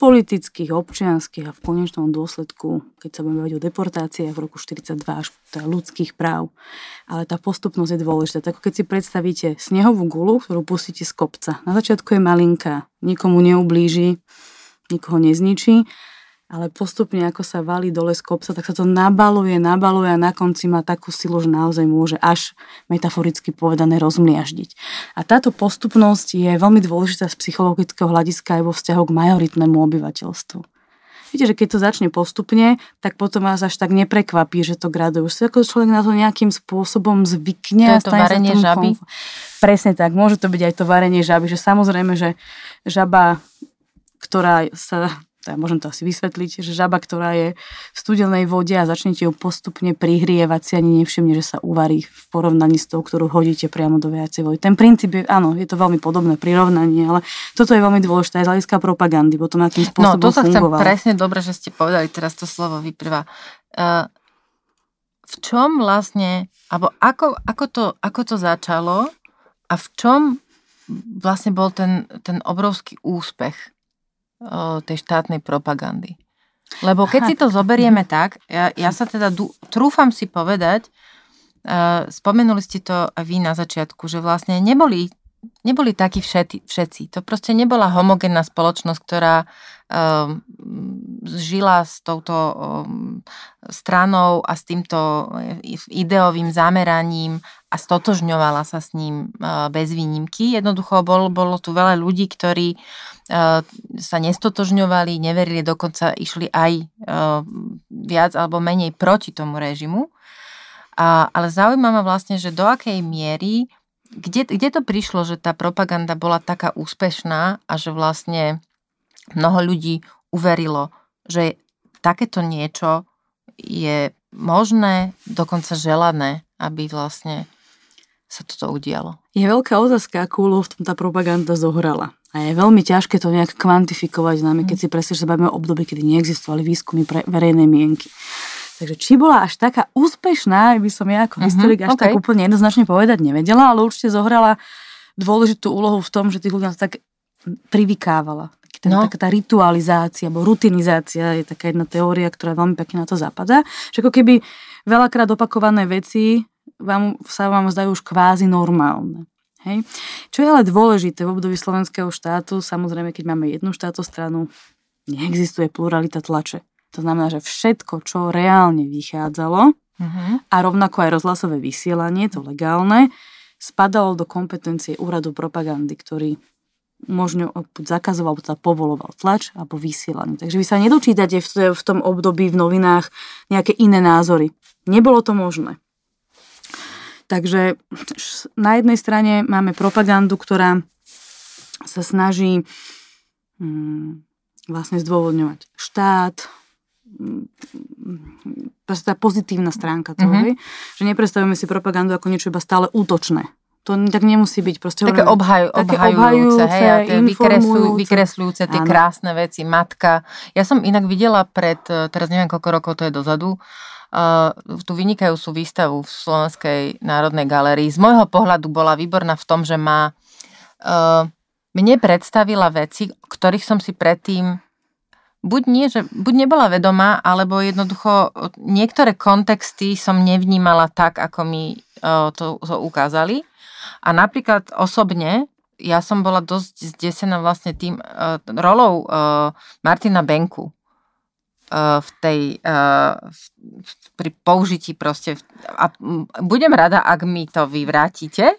politických, občianských a v konečnom dôsledku, keď sa budeme baviť o deportáciách v roku 42 až ľudských práv. Ale tá postupnosť je dôležitá. Tak keď si predstavíte snehovú gulu, ktorú pustíte z kopca. Na začiatku je malinká, nikomu neublíži, nikoho nezničí ale postupne ako sa valí dole z kopca, tak sa to nabaluje, nabaluje a na konci má takú silu, že naozaj môže až metaforicky povedané rozmliaždiť. A táto postupnosť je veľmi dôležitá z psychologického hľadiska aj vo vzťahu k majoritnému obyvateľstvu. Viete, že keď to začne postupne, tak potom vás až tak neprekvapí, že to graduje. Už sa ako človek na to nejakým spôsobom zvykne. To je to varenie žaby? Konf... Presne tak, môže to byť aj to varenie žaby, že samozrejme, že žaba, ktorá sa teda môžem to asi vysvetliť, že žaba, ktorá je v studenej vode a začnete ju postupne prihrievať, si ani nevšimne, že sa uvarí v porovnaní s tou, ktorú hodíte priamo do viacej vody. Ten princíp je, áno, je to veľmi podobné prirovnanie, ale toto je veľmi dôležité aj z hľadiska propagandy, potom akým spôsobom No, to sa fungoval. chcem presne dobre, že ste povedali, teraz to slovo vyprva. Uh, v čom vlastne, alebo ako, ako, to, ako to začalo a v čom vlastne bol ten, ten obrovský úspech tej štátnej propagandy. Lebo keď si to zoberieme tak, ja, ja sa teda dú, trúfam si povedať, uh, spomenuli ste to aj vy na začiatku, že vlastne neboli, neboli takí všetci, všetci. To proste nebola homogénna spoločnosť, ktorá uh, žila s touto um, stranou a s týmto ideovým zameraním a stotožňovala sa s ním uh, bez výnimky. Jednoducho bol, bolo tu veľa ľudí, ktorí sa nestotožňovali, neverili, dokonca išli aj viac alebo menej proti tomu režimu. Ale zaujíma ma vlastne, že do akej miery, kde, kde to prišlo, že tá propaganda bola taká úspešná a že vlastne mnoho ľudí uverilo, že takéto niečo je možné, dokonca želané, aby vlastne sa toto udialo. Je veľká otázka, akú úlohu v tom tá propaganda zohrala. A je veľmi ťažké to nejak kvantifikovať, najmä keď si presne sa bavíme o období, kedy neexistovali výskumy pre verejnej mienky. Takže či bola až taká úspešná, by som ja ako mm-hmm, historik až okay. tak úplne jednoznačne povedať nevedela, ale určite zohrala dôležitú úlohu v tom, že tých ľudí tak privykávala. Ten, no. Taká tá ritualizácia alebo rutinizácia je taká jedna teória, ktorá veľmi pekne na to zapadá. Že ako keby veľakrát opakované veci vám, sa vám zdajú už kvázi normálne. Hej. Čo je ale dôležité v období slovenského štátu, samozrejme, keď máme jednu stranu, neexistuje pluralita tlače. To znamená, že všetko, čo reálne vychádzalo uh-huh. a rovnako aj rozhlasové vysielanie, to legálne, spadalo do kompetencie úradu propagandy, ktorý možno zakazoval, teda povoloval tlač alebo vysielanie. Takže vy sa nedočítate v, v tom období v novinách nejaké iné názory. Nebolo to možné. Takže na jednej strane máme propagandu, ktorá sa snaží hmm, vlastne zdôvodňovať štát, proste tá pozitívna stránka toho, mm-hmm. že neprestavujeme si propagandu ako niečo iba stále útočné. To tak nemusí byť. Proste také obhaj, také obhajujúce, hej, a tie vykresľujúce, vykresľujúce tie áno. krásne veci, matka. Ja som inak videla pred, teraz neviem koľko rokov to je dozadu, uh, tú vynikajúcu výstavu v Slovenskej národnej galérii. Z môjho pohľadu bola výborná v tom, že má uh, mne predstavila veci, ktorých som si predtým buď nie, že buď nebola vedomá, alebo jednoducho niektoré kontexty som nevnímala tak, ako mi uh, to, to ukázali. A napríklad osobne, ja som bola dosť zdesená vlastne tým uh, rolou uh, Martina Benku v tej, v, pri použití proste. A budem rada, ak mi to vyvrátite,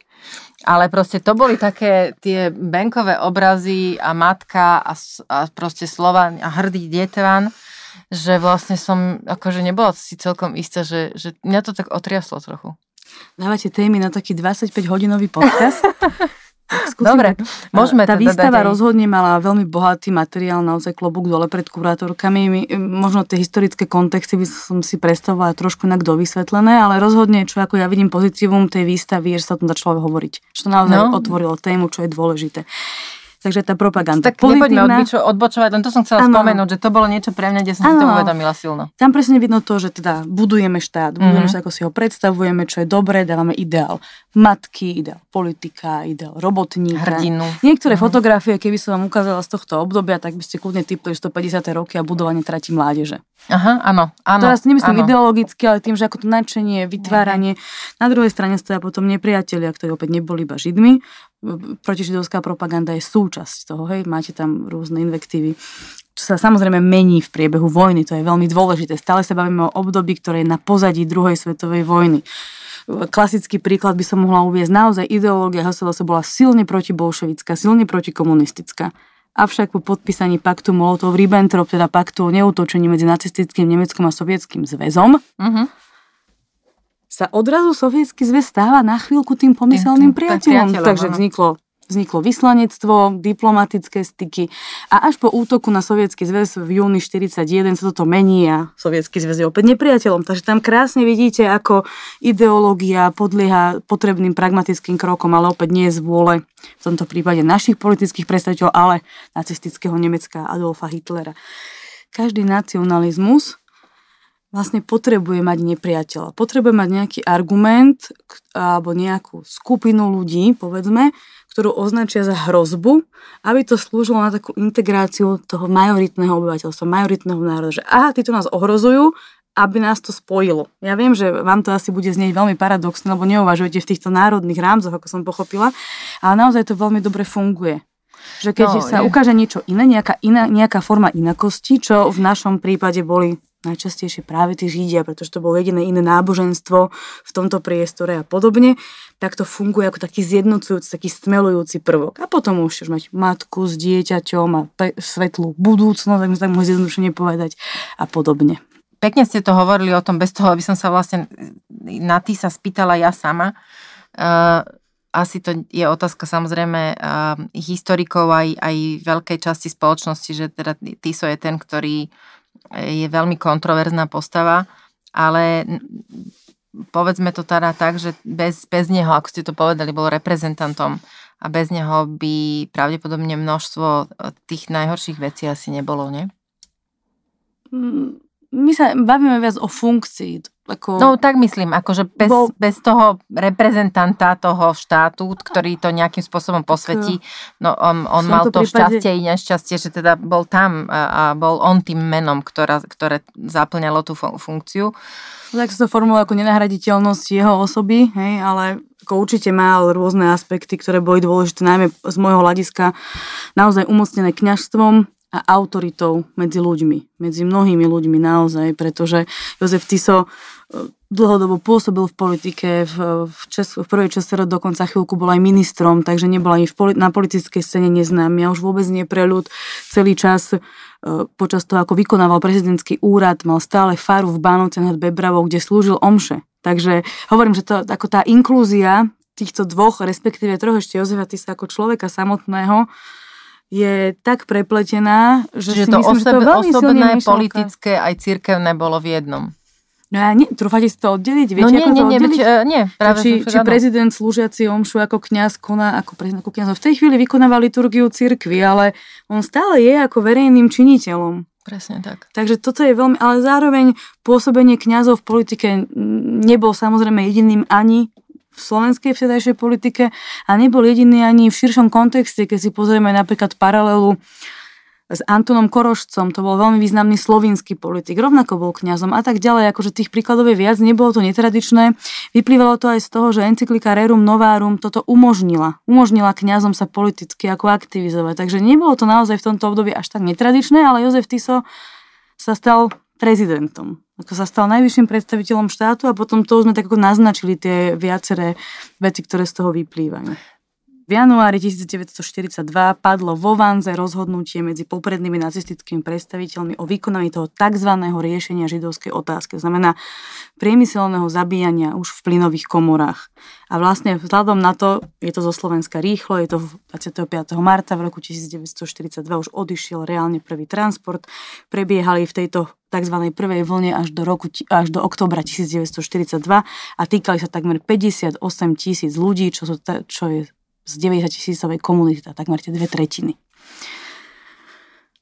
ale proste to boli také tie bankové obrazy a matka a, a proste slova a hrdý detvan, že vlastne som akože nebola si celkom istá, že, že mňa to tak otriaslo trochu. Dávate témy na taký 25 hodinový podcast. Skúsim, Dobre, môžeme Tá výstava rozhodne mala veľmi bohatý materiál, naozaj klobúk dole pred kurátorkami. Možno tie historické kontexty by som si predstavovala trošku inak dovysvetlené, ale rozhodne, čo ako ja vidím pozitívum tej výstavy, je, že sa o tom začalo hovoriť. Čo to naozaj no. otvorilo tému, čo je dôležité. Takže tá propaganda. Tak pozitívna... nepoďme odbičo, odbočovať, len to som chcela ano. spomenúť, že to bolo niečo pre mňa, kde som ano. si to uvedomila silno. Tam presne vidno to, že teda budujeme štát, budujeme mm-hmm. sa, ako si ho predstavujeme, čo je dobré, dávame ideál matky, ideál politika, ideál robotníka. Hrdinu. Niektoré mm-hmm. fotografie, keby som vám ukázala z tohto obdobia, tak by ste kľudne typli 150. roky a budovanie trati mládeže. Aha, áno, áno. Teraz nemyslím áno. ideologicky, ale tým, že ako to nadšenie, vytváranie. Mm-hmm. Na druhej strane stoja potom nepriatelia, ktorí opäť neboli iba židmi, protižidovská propaganda je súčasť toho, hej, máte tam rôzne invektívy, čo sa samozrejme mení v priebehu vojny, to je veľmi dôležité. Stále sa bavíme o období, ktoré je na pozadí druhej svetovej vojny. Klasický príklad by som mohla uviezť. Naozaj ideológia HSLS bola silne protibolševická, silne protikomunistická. Avšak po podpísaní paktu Molotov-Ribbentrop, teda paktu o neútočení medzi nacistickým Nemeckom a Sovietským zväzom, uh-huh sa odrazu sovietský zväz stáva na chvíľku tým pomyselným priateľom. Takže vzniklo vzniklo vyslanectvo, diplomatické styky a až po útoku na Sovietský zväz v júni 1941 sa toto mení a Sovietský zväz je opäť nepriateľom. Takže tam krásne vidíte, ako ideológia podlieha potrebným pragmatickým krokom, ale opäť nie z vôle v tomto prípade našich politických predstaviteľov, ale nacistického Nemecka Adolfa Hitlera. Každý nacionalizmus vlastne potrebuje mať nepriateľa. Potrebuje mať nejaký argument alebo nejakú skupinu ľudí, povedzme, ktorú označia za hrozbu, aby to slúžilo na takú integráciu toho majoritného obyvateľstva, majoritného národa, že aha, títo nás ohrozujú, aby nás to spojilo. Ja viem, že vám to asi bude znieť veľmi paradoxné, lebo neuvažujete v týchto národných rámcoch, ako som pochopila, ale naozaj to veľmi dobre funguje. Že keď no, sa je. ukáže niečo iné, nejaká, iná, nejaká forma inakosti, čo v našom prípade boli najčastejšie práve tí Židia, pretože to bolo jediné iné náboženstvo v tomto priestore a podobne, tak to funguje ako taký zjednocujúci, taký stmelujúci prvok. A potom môžeš mať matku s dieťaťom a pe- svetlú budúcnosť, tak tak môžem zjednodušene povedať a podobne. Pekne ste to hovorili o tom, bez toho, aby som sa vlastne na tý sa spýtala ja sama. Uh, asi to je otázka samozrejme uh, historikov aj, aj veľkej časti spoločnosti, že teda Tiso je ten, ktorý je veľmi kontroverzná postava, ale povedzme to teda tak, že bez, bez neho, ako ste to povedali, bol reprezentantom a bez neho by pravdepodobne množstvo tých najhorších vecí asi nebolo, nie? Mm, my sa bavíme viac o funkcii. Ako... No tak myslím, akože bez, Bo... bez toho reprezentanta toho štátu, ktorý to nejakým spôsobom posvetí, no on, on mal to prípade... šťastie i nešťastie, že teda bol tam a, a bol on tým menom, ktorá, ktoré zaplňalo tú funkciu. Tak sa to formuluje ako nenahraditeľnosť jeho osoby, hej, ale ako určite mal rôzne aspekty, ktoré boli dôležité, najmä z môjho hľadiska naozaj umocnené kňažstvom, a autoritou medzi ľuďmi, medzi mnohými ľuďmi naozaj, pretože Jozef Tiso e, dlhodobo pôsobil v politike, v, v, Čes, v prvej časere dokonca chvíľku bol aj ministrom, takže nebol ani v, na politickej scéne neznámy a už vôbec nie pre ľud. Celý čas e, počas toho, ako vykonával prezidentský úrad, mal stále faru v Bánovce nad Bebravou, kde slúžil omše. Takže hovorím, že to ako tá inklúzia týchto dvoch, respektíve troch ešte Jozefa Tisa ako človeka samotného, je tak prepletená, že Čiže si to myslím, osob, že to veľmi osobné, politické aj cirkevné bolo v jednom. No ja nie, trúfate si to oddeliť? Viete, no nie, ako nie, to nie, oddeliť? uh, nie, práve či, či prezident slúžiaci omšu ako kňaz koná, ako prezident ako kňaz. V tej chvíli vykonáva liturgiu cirkvi, ale on stále je ako verejným činiteľom. Presne tak. Takže toto je veľmi, ale zároveň pôsobenie kňazov v politike nebol samozrejme jediným ani v slovenskej vtedajšej politike a nebol jediný ani v širšom kontexte, keď si pozrieme napríklad paralelu s Antonom Korošcom, to bol veľmi významný slovinský politik, rovnako bol kňazom a tak ďalej, akože tých príkladov je viac, nebolo to netradičné. Vyplývalo to aj z toho, že encyklika Rerum Novarum toto umožnila. Umožnila kňazom sa politicky ako aktivizovať. Takže nebolo to naozaj v tomto období až tak netradičné, ale Jozef Tiso sa stal prezidentom. Ako sa stal najvyšším predstaviteľom štátu a potom to sme tak ako naznačili tie viaceré veci, ktoré z toho vyplývajú. V januári 1942 padlo vo Vanze rozhodnutie medzi poprednými nacistickými predstaviteľmi o vykonaní toho tzv. riešenia židovskej otázky. Znamená priemyselného zabíjania už v plynových komorách. A vlastne vzhľadom na to, je to zo Slovenska rýchlo, je to 25. marca v roku 1942 už odišiel reálne prvý transport, prebiehali v tejto tzv. prvej vlne až do, roku, až do oktobra 1942 a týkali sa takmer 58 tisíc ľudí, čo, sú, čo je z 90 tisícovej komunity, takmer tie dve tretiny.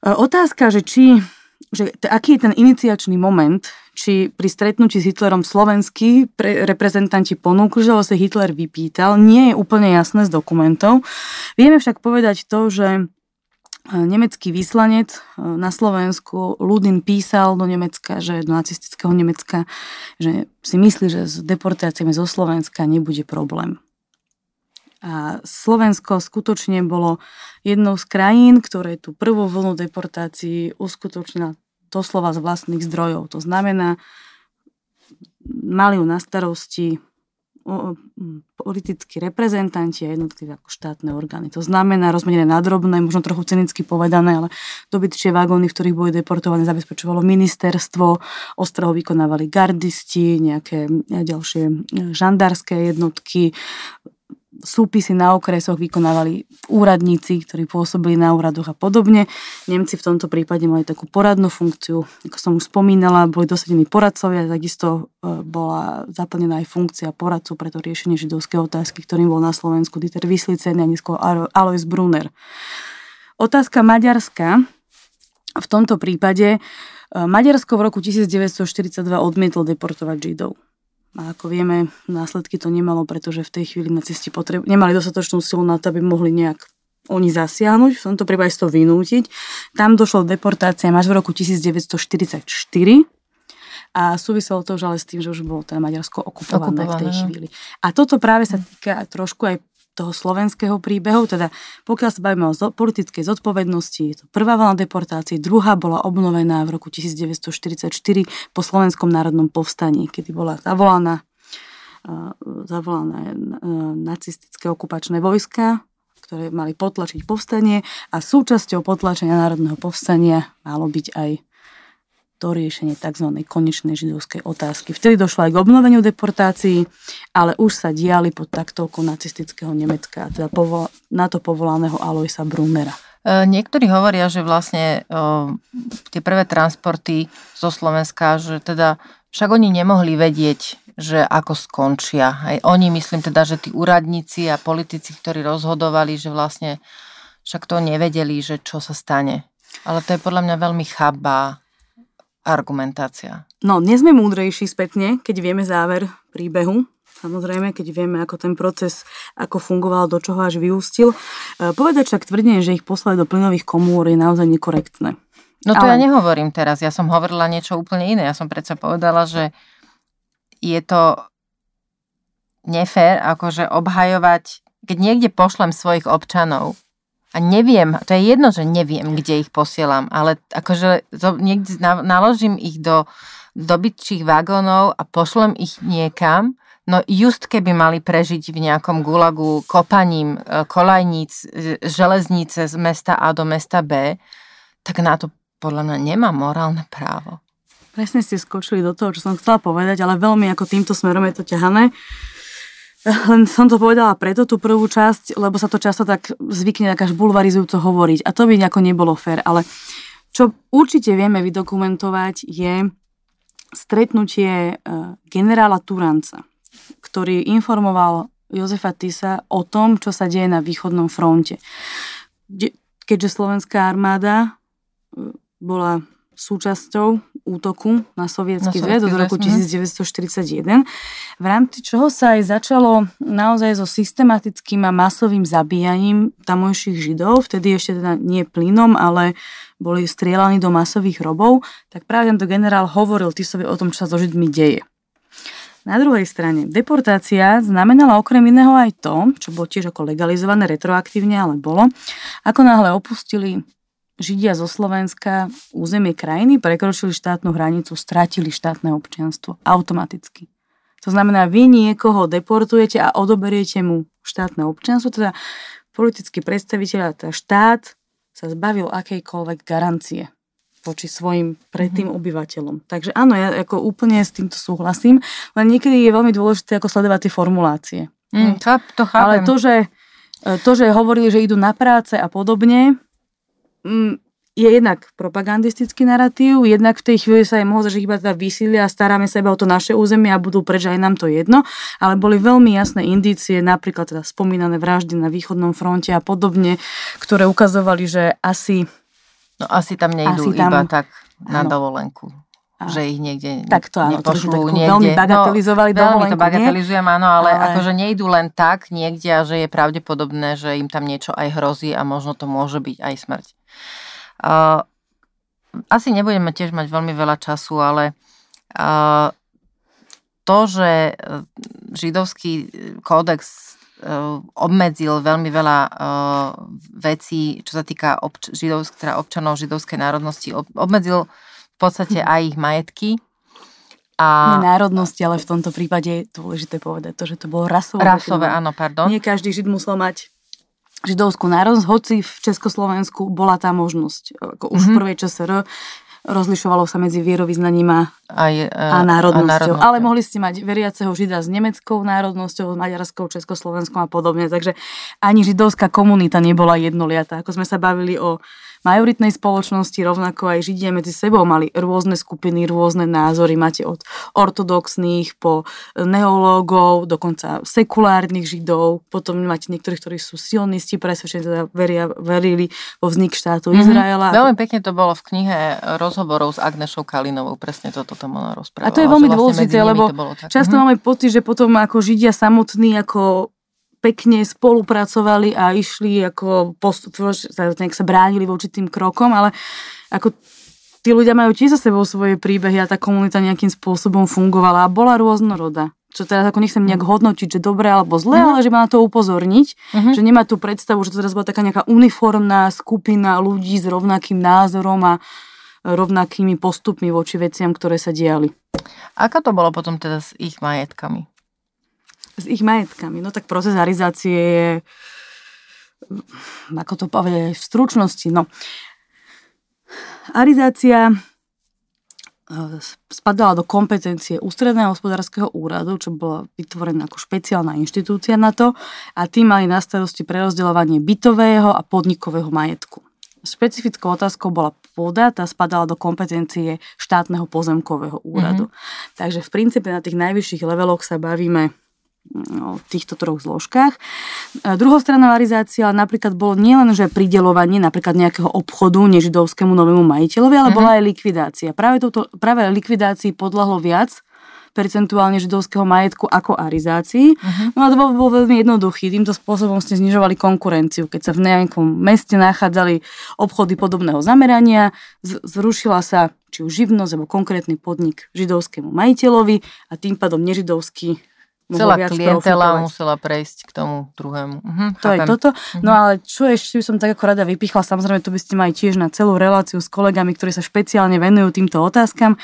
E, otázka, že či, že aký je ten iniciačný moment, či pri stretnutí s Hitlerom slovenskí pre, reprezentanti ponúkli, že sa Hitler vypýtal, nie je úplne jasné z dokumentov. Vieme však povedať to, že nemecký vyslanec e, na Slovensku Ludin písal do Nemecka, že do nacistického Nemecka, že si myslí, že s deportáciami zo Slovenska nebude problém. A Slovensko skutočne bolo jednou z krajín, ktoré tú prvú vlnu deportácií uskutočnila doslova z vlastných zdrojov. To znamená, mali ju na starosti politickí reprezentanti a jednotlivé ako štátne orgány. To znamená rozmenené na drobné, možno trochu cynicky povedané, ale dobytčie vagóny, v ktorých boli deportované, zabezpečovalo ministerstvo, ostro vykonávali gardisti, nejaké ďalšie žandárske jednotky, súpisy na okresoch vykonávali úradníci, ktorí pôsobili na úradoch a podobne. Nemci v tomto prípade mali takú poradnú funkciu, ako som už spomínala, boli dosadení poradcovia, takisto e, bola zaplnená aj funkcia poradcu pre to riešenie židovskej otázky, ktorým bol na Slovensku Dieter Vyslicen a neskôr Alois Brunner. Otázka Maďarska v tomto prípade e, Maďarsko v roku 1942 odmietlo deportovať Židov. A ako vieme, následky to nemalo, pretože v tej chvíli nacisti potreb- nemali dostatočnú silu na to, aby mohli nejak oni zasiahnuť, v tomto prípade to vynútiť. Tam došlo k deportáciám až v roku 1944 a súviselo to už ale s tým, že už bolo teda Maďarsko okupované, okupované v tej chvíli. A toto práve sa týka trošku aj toho slovenského príbehu, teda pokiaľ sa bavíme o politickej zodpovednosti, je to prvá vlna deportácií, druhá bola obnovená v roku 1944 po Slovenskom národnom povstaní, kedy bola zavolaná, zavolané nacistické okupačné vojska, ktoré mali potlačiť povstanie a súčasťou potlačenia národného povstania malo byť aj to tzv. konečnej židovskej otázky. Vtedy došlo aj k obnoveniu deportácií, ale už sa diali pod taktovkou nacistického Nemecka, teda na to povolaného Aloisa Brunera. E, niektorí hovoria, že vlastne o, tie prvé transporty zo Slovenska, že teda však oni nemohli vedieť, že ako skončia. Aj oni, myslím teda, že tí úradníci a politici, ktorí rozhodovali, že vlastne však to nevedeli, že čo sa stane. Ale to je podľa mňa veľmi chabá argumentácia. No, dnes sme múdrejší spätne, keď vieme záver príbehu, samozrejme, keď vieme, ako ten proces, ako fungoval, do čoho až vyústil. E, povedať však tvrdenie, že ich poslali do plynových komôr je naozaj nekorektné. No to Ale... ja nehovorím teraz, ja som hovorila niečo úplne iné. Ja som predsa povedala, že je to nefér, akože obhajovať, keď niekde pošlem svojich občanov a neviem, to je jedno, že neviem, kde ich posielam, ale akože niekde naložím ich do dobytčích vagónov a pošlem ich niekam, no just keby mali prežiť v nejakom gulagu kopaním e, kolajníc, e, železnice z mesta A do mesta B, tak na to podľa mňa nemá morálne právo. Presne ste skočili do toho, čo som chcela povedať, ale veľmi ako týmto smerom je to ťahané. Len som to povedala preto tú prvú časť, lebo sa to často tak zvykne tak až bulvarizujúco hovoriť. A to by nejako nebolo fér. Ale čo určite vieme vydokumentovať je stretnutie e, generála Turanca, ktorý informoval Jozefa Tisa o tom, čo sa deje na východnom fronte. Keďže slovenská armáda e, bola súčasťou útoku na sovietský zväz od roku 1941, mhm. v rámci čoho sa aj začalo naozaj so systematickým a masovým zabíjaním tamojších židov, vtedy ešte teda nie plynom, ale boli strielaní do masových hrobov, tak práve tento generál hovoril Tisovi o tom, čo sa so Židmi deje. Na druhej strane, deportácia znamenala okrem iného aj to, čo bolo tiež ako legalizované retroaktívne, ale bolo, ako náhle opustili Židia zo Slovenska územie krajiny, prekročili štátnu hranicu, stratili štátne občianstvo automaticky. To znamená, vy niekoho deportujete a odoberiete mu štátne občianstvo, teda politický predstaviteľ, teda štát sa zbavil akejkoľvek garancie voči svojim predtým mm-hmm. obyvateľom. Takže áno, ja ako úplne s týmto súhlasím, len niekedy je veľmi dôležité ako sledovať tie formulácie. Mm, cháp, to chápem. Ale to že, to, že hovorili, že idú na práce a podobne, je jednak propagandistický narratív, jednak v tej chvíli sa aj mohlo, že iba teda vysília a staráme sa iba o to naše územie a budú preč aj nám to jedno, ale boli veľmi jasné indície, napríklad teda spomínané vraždy na východnom fronte a podobne, ktoré ukazovali, že asi... No asi tam nejdú asi tam, iba tak na áno. dovolenku. Že ich niekde tak to, áno, nepošlú, to, niekde. Veľmi bagatelizovali no, dovolenku, Veľmi to bagatelizujem, áno, ale, ale akože nejdú len tak niekde a že je pravdepodobné, že im tam niečo aj hrozí a možno to môže byť aj smrť. Uh, asi nebudeme tiež mať veľmi veľa času, ale uh, to, že židovský kódex obmedzil veľmi veľa vecí, čo sa týka obč- židovsk- teda občanov židovskej národnosti, ob- obmedzil v podstate hm. aj ich majetky. A... Nie národnosti, ale v tomto prípade je dôležité povedať to, že to bolo rasové. Rasové, áno, pardon. Nie každý žid musel mať židovskú národnosť, hoci v Československu bola tá možnosť. Ako už mm-hmm. v mhm. prvej ČSR rozlišovalo sa medzi vierovýznaním a, Aj, e, a, národnosťou. A Ale mohli ste mať veriaceho žida s nemeckou národnosťou, s maďarskou, československou a podobne. Takže ani židovská komunita nebola jednoliatá. Ako sme sa bavili o majoritnej spoločnosti, rovnako aj Židia medzi sebou mali rôzne skupiny, rôzne názory. Máte od ortodoxných po neológov, dokonca sekulárnych Židov, potom máte niektorých, ktorí sú sionisti, presvedčení, teda veria, verili vo vznik štátu mm-hmm. Izraela. Veľmi pekne to bolo v knihe rozhovorov s Agnešou Kalinovou, presne toto tam ona rozprávala. A to je veľmi vlastne dôležité, lebo často mm-hmm. máme pocit, že potom ako Židia samotní, ako pekne spolupracovali a išli ako postup, nejak sa bránili voči tým krokom, ale ako tí ľudia majú tiež za sebou svoje príbehy a tá komunita nejakým spôsobom fungovala a bola rôznorodá. Čo teraz ako nechcem nejak hodnotiť, že dobre alebo zle, uh-huh. ale že má na to upozorniť, uh-huh. že nemá tú predstavu, že to teraz bola taká nejaká uniformná skupina ľudí s rovnakým názorom a rovnakými postupmi voči veciam, ktoré sa diali. Ako to bolo potom teda s ich majetkami? S ich majetkami. No tak proces arizácie je, ako to povie v stručnosti, no. Arizácia e, spadala do kompetencie Ústredného hospodárskeho úradu, čo bola vytvorená ako špeciálna inštitúcia na to a tým mali na starosti prerozdeľovanie bytového a podnikového majetku. Špecifickou otázkou bola pôda, tá spadala do kompetencie štátneho pozemkového úradu. Mm-hmm. Takže v princípe na tých najvyšších leveloch sa bavíme o týchto troch zložkách. Druhostranná varizácia napríklad bolo nielen, že pridelovanie napríklad nejakého obchodu nežidovskému novému majiteľovi, ale mm-hmm. bola aj likvidácia. Práve, toto, práve likvidácii podľahlo viac percentuálne židovského majetku ako arizácii. Uh-huh. No a to bol, veľmi jednoduchý. Týmto spôsobom ste znižovali konkurenciu. Keď sa v nejakom meste nachádzali obchody podobného zamerania, zrušila sa či už živnosť alebo konkrétny podnik židovskému majiteľovi a tým pádom nežidovský Celá klientela musela prejsť k tomu druhému. Mhm, to chápem. je toto. No mhm. ale čo ešte by som tak ako rada vypichla, samozrejme to by ste mali tiež na celú reláciu s kolegami, ktorí sa špeciálne venujú týmto otázkam,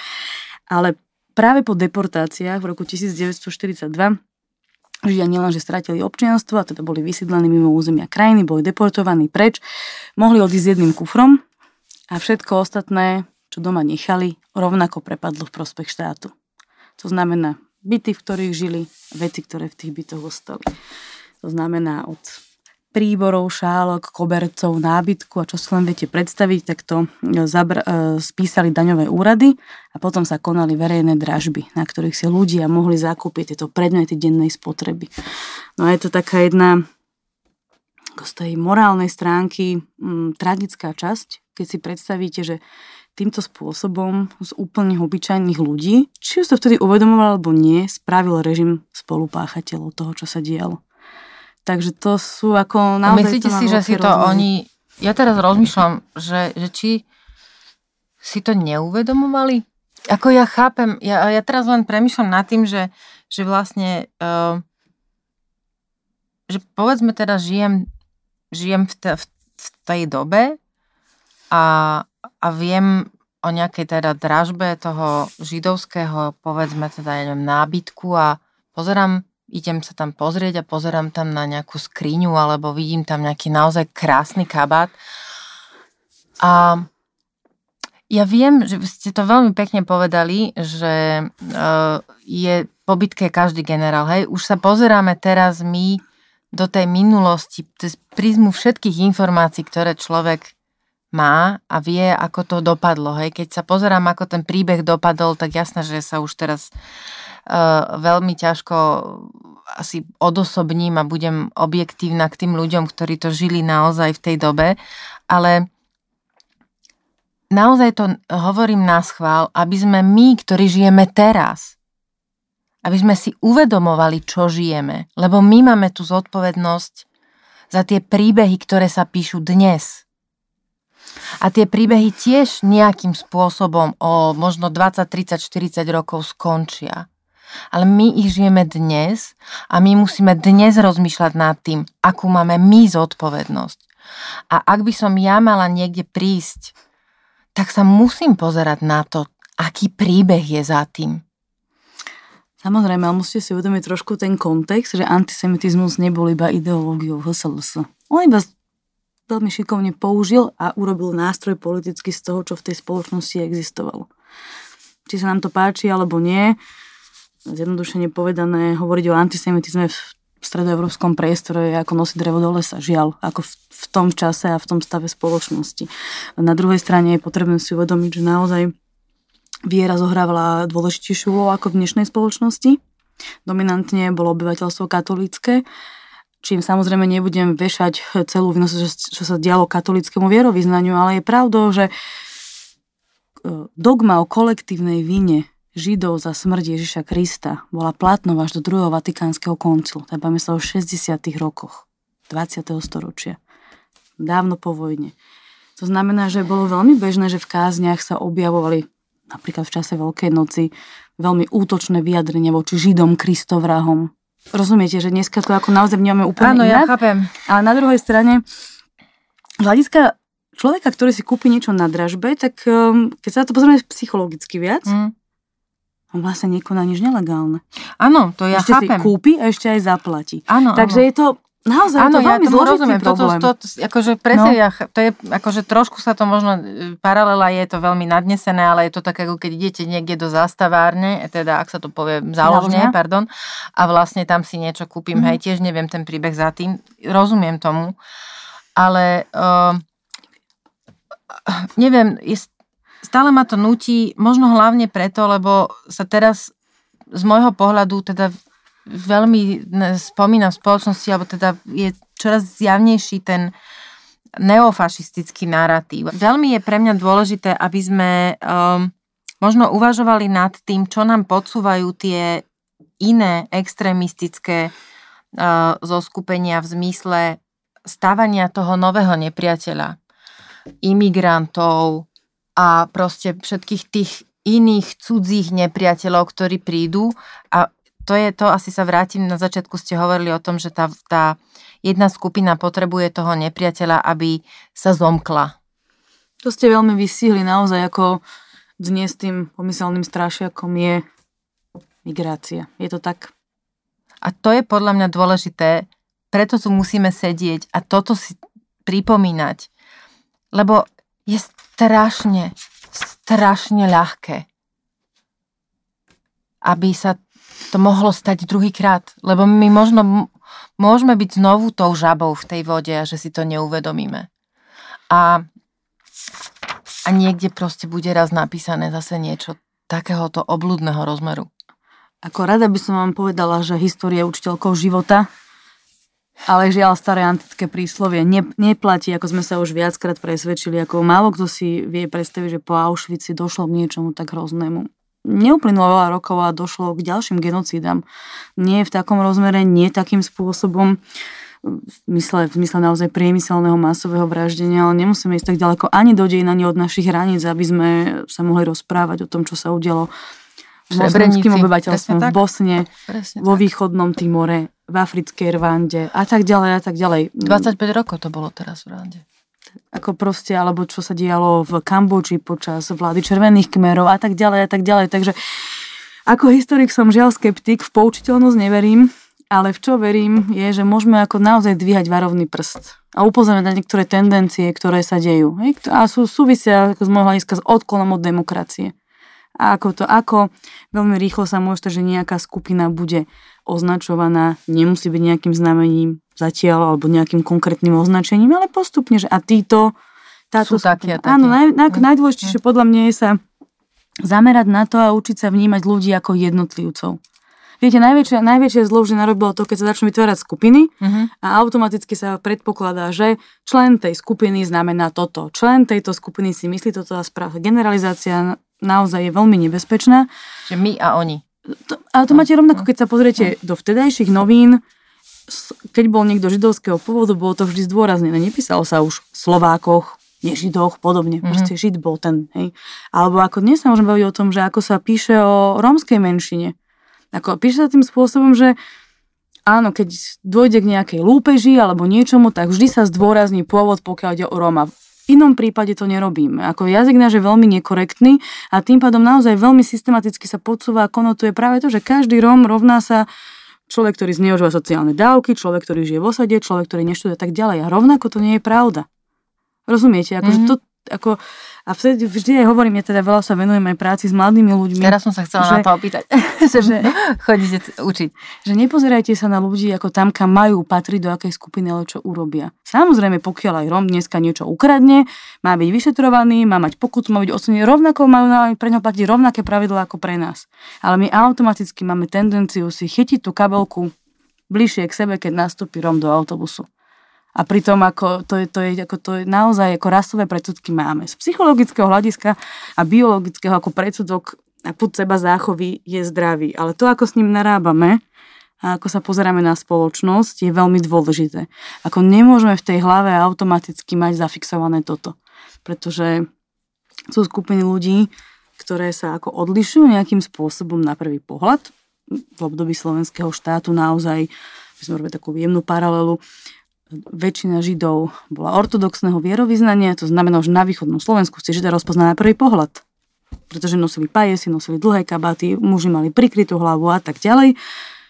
ale práve po deportáciách v roku 1942 Židia nielenže stratili občianstvo, a teda boli vysídlení mimo územia krajiny, boli deportovaní preč, mohli odísť s jedným kufrom a všetko ostatné, čo doma nechali, rovnako prepadlo v prospech štátu. To znamená byty, v ktorých žili, veci, ktoré v tých bytoch ostali. To znamená od príborov, šálok, kobercov, nábytku a čo si len viete predstaviť, tak to e, zabr- e, spísali daňové úrady a potom sa konali verejné dražby, na ktorých si ľudia mohli zakúpiť tieto predmety dennej spotreby. No a je to taká jedna z tej morálnej stránky m, tragická časť, keď si predstavíte, že týmto spôsobom z úplne obyčajných ľudí, či už to vtedy uvedomoval alebo nie, spravil režim spolupáchateľov toho, čo sa dialo. Takže to sú ako naozaj... A myslíte si, že si to rozumie. oni... Ja teraz rozmýšľam, že, že či si to neuvedomovali? Ako ja chápem, ja, ja teraz len premýšľam nad tým, že, že vlastne, uh, že povedzme teda žijem, žijem v, te, v tej dobe a, a viem o nejakej teda dražbe toho židovského, povedzme teda, ja neviem, nábytku a pozerám idem sa tam pozrieť a pozerám tam na nejakú skriňu alebo vidím tam nejaký naozaj krásny kabát. A ja viem, že ste to veľmi pekne povedali, že uh, je po každý generál. Hej, už sa pozeráme teraz my do tej minulosti, cez prízmu všetkých informácií, ktoré človek má a vie, ako to dopadlo. Hej. Keď sa pozerám, ako ten príbeh dopadol, tak jasné, že sa už teraz uh, veľmi ťažko asi odosobním a budem objektívna k tým ľuďom, ktorí to žili naozaj v tej dobe, ale naozaj to hovorím na schvál, aby sme my, ktorí žijeme teraz, aby sme si uvedomovali, čo žijeme, lebo my máme tú zodpovednosť za tie príbehy, ktoré sa píšu dnes. A tie príbehy tiež nejakým spôsobom o možno 20, 30, 40 rokov skončia. Ale my ich žijeme dnes a my musíme dnes rozmýšľať nad tým, akú máme my zodpovednosť. A ak by som ja mala niekde prísť, tak sa musím pozerať na to, aký príbeh je za tým. Samozrejme, ale musíte si uvedomiť trošku ten kontext, že antisemitizmus nebol iba ideológiou HSLS. On iba veľmi šikovne použil a urobil nástroj politicky z toho, čo v tej spoločnosti existovalo. Či sa nám to páči alebo nie, zjednodušene povedané, hovoriť o antisemitizme v stredoevropskom priestore je ako nosiť drevo do lesa, žiaľ, ako v, v tom čase a v tom stave spoločnosti. Na druhej strane je potrebné si uvedomiť, že naozaj viera zohrávala dôležitejšiu úlohu ako v dnešnej spoločnosti. Dominantne bolo obyvateľstvo katolícke, čím samozrejme nebudem vešať celú vinnosť, čo sa dialo katolickému vierovýznaniu, ale je pravdou, že e, dogma o kolektívnej vine Židov za smrť Ježiša Krista bola platnou až do druhého Vatikánskeho koncilu. Tak máme sa o 60. rokoch 20. storočia. Dávno po vojne. To znamená, že bolo veľmi bežné, že v kázniach sa objavovali napríklad v čase Veľkej noci veľmi útočné vyjadrenia voči Židom, Kristovrahom. Rozumiete, že dneska to ako naozaj vnímame úplne Áno, ja chápem. Ale na druhej strane, z hľadiska človeka, ktorý si kúpi niečo na dražbe, tak um, keď sa na to pozrieme psychologicky viac, mm on vlastne nekoná nič nelegálne. Áno, to ja ešte chápem. si kúpi a ešte aj zaplatí. Áno, Takže áno. je to Naozaj, Áno, to ja veľmi zložitý rozumiem. problém. Toto, to, akože presne, no. ja, to je, akože trošku sa to možno, e, paralela je to veľmi nadnesené, ale je to tak, ako keď idete niekde do zastavárne, teda ak sa to povie záložne, pardon, a vlastne tam si niečo kúpim, mm. hej, tiež neviem ten príbeh za tým, rozumiem tomu, ale uh, neviem, stále ma to nutí, možno hlavne preto, lebo sa teraz z môjho pohľadu teda veľmi spomínam v spoločnosti, alebo teda je čoraz zjavnejší ten neofašistický narratív. Veľmi je pre mňa dôležité, aby sme um, možno uvažovali nad tým, čo nám podsúvajú tie iné extrémistické uh, zoskupenia v zmysle stávania toho nového nepriateľa, imigrantov a proste všetkých tých iných cudzích nepriateľov, ktorí prídu a to je to, asi sa vrátim, na začiatku ste hovorili o tom, že tá, tá jedna skupina potrebuje toho nepriateľa, aby sa zomkla. To ste veľmi vysíhli naozaj, ako dnes tým pomyselným strašiakom je migrácia. Je to tak? A to je podľa mňa dôležité, preto tu musíme sedieť a toto si pripomínať. Lebo je strašne, strašne ľahké, aby sa to mohlo stať druhýkrát. Lebo my možno môžeme byť znovu tou žabou v tej vode a že si to neuvedomíme. A, a niekde proste bude raz napísané zase niečo takéhoto obludného rozmeru. Ako rada by som vám povedala, že história je učiteľkou života, ale žiaľ, staré antické príslovie ne, neplatí, ako sme sa už viackrát presvedčili, ako málo kto si vie predstaviť, že po Auschwitzi došlo k niečomu tak hroznému. Neuplynulo veľa rokov a došlo k ďalším genocídam. Nie v takom rozmere, nie takým spôsobom, v mysle, v mysle naozaj priemyselného masového vraždenia, ale nemusíme ísť tak ďaleko ani do dejín, ani od našich hraníc, aby sme sa mohli rozprávať o tom, čo sa udialo moslimským obyvateľstvom v Bosne, Presne vo tak. východnom Timore, v africkej Rwande a tak ďalej a tak ďalej. 25 rokov to bolo teraz v Rwande. Ako proste, alebo čo sa dialo v Kambodži počas vlády červených kmerov a tak ďalej a tak ďalej. Takže ako historik som žiaľ skeptik, v poučiteľnosť neverím, ale v čo verím je, že môžeme ako naozaj dvíhať varovný prst a upozorňovať na niektoré tendencie, ktoré sa dejú. A sú súvisia ako z môjho hľadiska s odklonom od demokracie a ako to, ako veľmi rýchlo sa môže že nejaká skupina bude označovaná, nemusí byť nejakým znamením zatiaľ alebo nejakým konkrétnym označením, ale postupne, že a títo, táto Sú také, také. Áno, naj, naj, najdôležitejšie podľa mňa je sa zamerať na to a učiť sa vnímať ľudí ako jednotlivcov. Viete, najväčšie, najväčšie zlo vždy narobilo to, keď sa začnú vytvárať skupiny uh-huh. a automaticky sa predpokladá, že člen tej skupiny znamená toto. Člen tejto skupiny si myslí toto a správa. Generalizácia naozaj je veľmi nebezpečná. Že my a oni. To, ale to máte rovnako, keď sa pozriete do vtedajších novín, keď bol niekto židovského pôvodu, bolo to vždy zdôraznené. Nepísalo sa už Slovákoch, nežidoch, podobne. Mm-hmm. Proste žid bol ten, hej. Alebo ako dnes sa môžeme baviť o tom, že ako sa píše o rómskej menšine. Ako píše sa tým spôsobom, že áno, keď dôjde k nejakej lúpeži alebo niečomu, tak vždy sa zdôrazní pôvod, pokiaľ ide o Róma inom prípade to nerobíme. Ako jazyk náš je veľmi nekorektný a tým pádom naozaj veľmi systematicky sa podsúva a konotuje práve to, že každý Róm rovná sa človek, ktorý zneužíva sociálne dávky, človek, ktorý žije v osade, človek, ktorý neštuduje tak ďalej. A rovnako to nie je pravda. Rozumiete? Akože mm-hmm. to, ako, a vtedy vždy aj hovorím, ja teda veľa sa venujem aj práci s mladými ľuďmi. Teraz som sa chcela že, na to opýtať, že, že chodíte učiť. Že nepozerajte sa na ľudí ako tam, kam majú patriť, do akej skupiny, ale čo urobia. Samozrejme, pokiaľ aj Rom dneska niečo ukradne, má byť vyšetrovaný, má mať pokutu, má byť odsunený, rovnako majú pre ňo platiť rovnaké pravidlá ako pre nás. Ale my automaticky máme tendenciu si chytiť tú kabelku bližšie k sebe, keď nastúpi Rom do autobusu. A pritom ako to, je, to, je, ako to je naozaj ako rasové predsudky máme. Z psychologického hľadiska a biologického ako predsudok a put seba záchovy je zdravý. Ale to, ako s ním narábame a ako sa pozeráme na spoločnosť, je veľmi dôležité. Ako nemôžeme v tej hlave automaticky mať zafixované toto. Pretože sú skupiny ľudí, ktoré sa ako odlišujú nejakým spôsobom na prvý pohľad. V období slovenského štátu naozaj, by sme robili takú jemnú paralelu, väčšina Židov bola ortodoxného vierovýznania, to znamená, že na východnom Slovensku ste Žida rozpoznali na prvý pohľad. Pretože nosili pajesy, nosili dlhé kabaty, muži mali prikrytú hlavu a tak ďalej.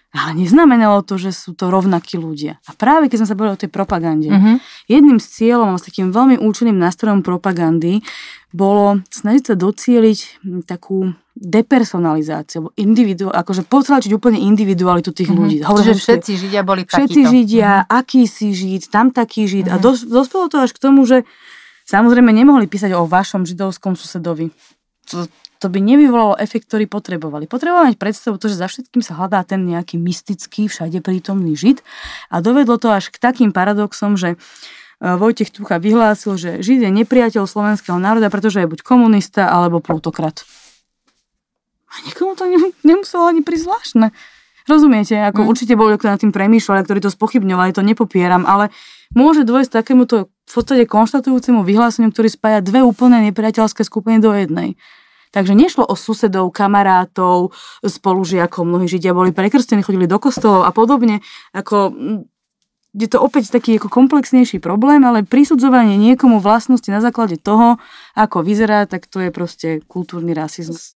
Ale neznamenalo to, že sú to rovnakí ľudia. A práve keď sme sa bavili o tej propagande, uh-huh. jedným z cieľom, s takým veľmi účinným nástrojom propagandy, bolo snažiť sa docieliť takú depersonalizáciu, individu, akože potlačiť úplne individualitu tých mm-hmm. ľudí. Hovorím, že všetci Židia boli Všetci takýto. Židia, mm-hmm. aký si Žid, tam taký Žid. Mm-hmm. A mhm. dos, dospelo to až k tomu, že samozrejme nemohli písať o vašom židovskom susedovi. to, to by nevyvolalo efekt, ktorý potrebovali. Potrebovali mať predstavu to, že za všetkým sa hľadá ten nejaký mystický, všade prítomný žid a dovedlo to až k takým paradoxom, že e, Vojtech Tucha vyhlásil, že Žid je nepriateľ slovenského národa, pretože je buď komunista alebo plutokrat. A nikomu to nemuselo ani prizvláštne. Rozumiete, ako mm. určite boli, kto nad tým premýšľali, ktorí to spochybňovali, to nepopieram, ale môže dôjsť takémuto v podstate konštatujúcemu vyhláseniu, ktorý spája dve úplne nepriateľské skupiny do jednej. Takže nešlo o susedov, kamarátov, spolužiakov, mnohí židia boli prekrstení, chodili do kostolov a podobne. Ako, je to opäť taký ako komplexnejší problém, ale prisudzovanie niekomu vlastnosti na základe toho, ako vyzerá, tak to je proste kultúrny rasizmus.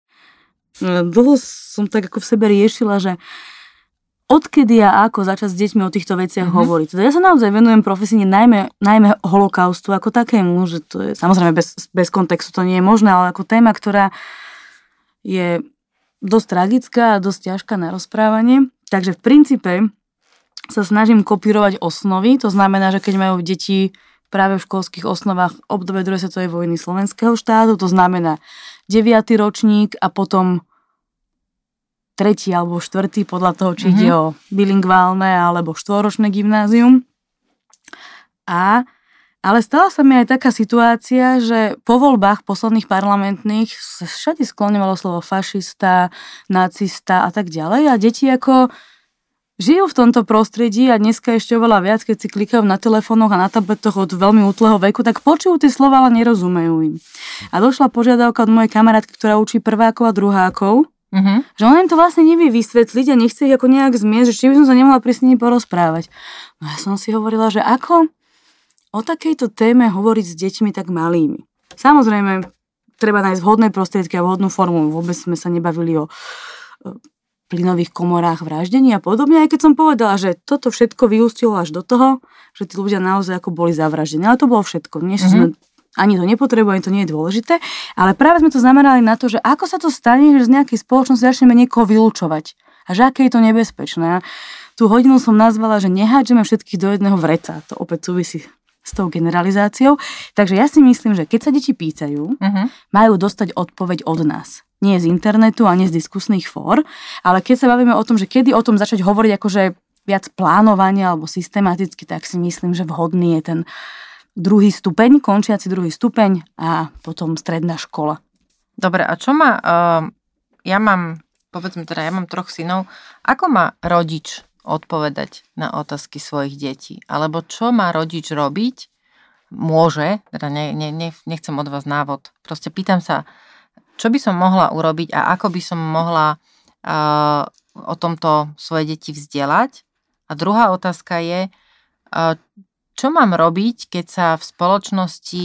Dlho som tak ako v sebe riešila, že odkedy a ako začať s deťmi o týchto veciach mm-hmm. hovoriť. Teda ja sa naozaj venujem profesíne najmä, najmä holokaustu ako takému, že to je samozrejme bez, bez kontextu to nie je možné, ale ako téma, ktorá je dosť tragická a dosť ťažká na rozprávanie. Takže v princípe sa snažím kopírovať osnovy, to znamená, že keď majú deti práve v školských osnovách obdobie druhej svetovej vojny slovenského štátu, to znamená 9. ročník a potom tretí alebo štvrtý, podľa toho, či mm-hmm. ide o bilingválne alebo štvoročné gymnázium. A, ale stala sa mi aj taká situácia, že po voľbách posledných parlamentných sa všade skloňovalo slovo fašista, nacista a tak ďalej a deti ako žijú v tomto prostredí a dneska ešte oveľa viac, keď si klikajú na telefónoch a na tabletoch od veľmi útleho veku, tak počujú tie slova, ale nerozumejú im. A došla požiadavka od mojej kamarátky, ktorá učí prvákov a druhákov, Uh-huh. Že ona im to vlastne nevie vysvetliť a nechce ich ako nejak zmiesť, že či by som sa nemohla pri s nimi porozprávať. No ja som si hovorila, že ako o takejto téme hovoriť s deťmi tak malými. Samozrejme, treba nájsť vhodné prostriedky a vhodnú formu. Vôbec sme sa nebavili o plynových komorách vraždení a podobne, aj keď som povedala, že toto všetko vyústilo až do toho, že tí ľudia naozaj ako boli zavraždení. Ale to bolo všetko. Nie, uh-huh. sme ani to nepotrebuje, ani to nie je dôležité, ale práve sme to zamerali na to, že ako sa to stane, že z nejakej spoločnosti začneme niekoho vylúčovať a že aké je to nebezpečné. Tú hodinu som nazvala, že nehádžeme všetkých do jedného vreca. To opäť súvisí s tou generalizáciou. Takže ja si myslím, že keď sa deti pýtajú, uh-huh. majú dostať odpoveď od nás. Nie z internetu, ani z diskusných fór, ale keď sa bavíme o tom, že kedy o tom začať hovoriť akože viac plánovania alebo systematicky, tak si myslím, že vhodný je ten druhý stupeň, končiaci druhý stupeň a potom stredná škola. Dobre, a čo má, uh, ja mám, povedzme teda, ja mám troch synov, ako má rodič odpovedať na otázky svojich detí? Alebo čo má rodič robiť? Môže, teda ne, ne, ne, nechcem od vás návod, proste pýtam sa, čo by som mohla urobiť a ako by som mohla uh, o tomto svoje deti vzdelať. A druhá otázka je, uh, čo mám robiť, keď sa v spoločnosti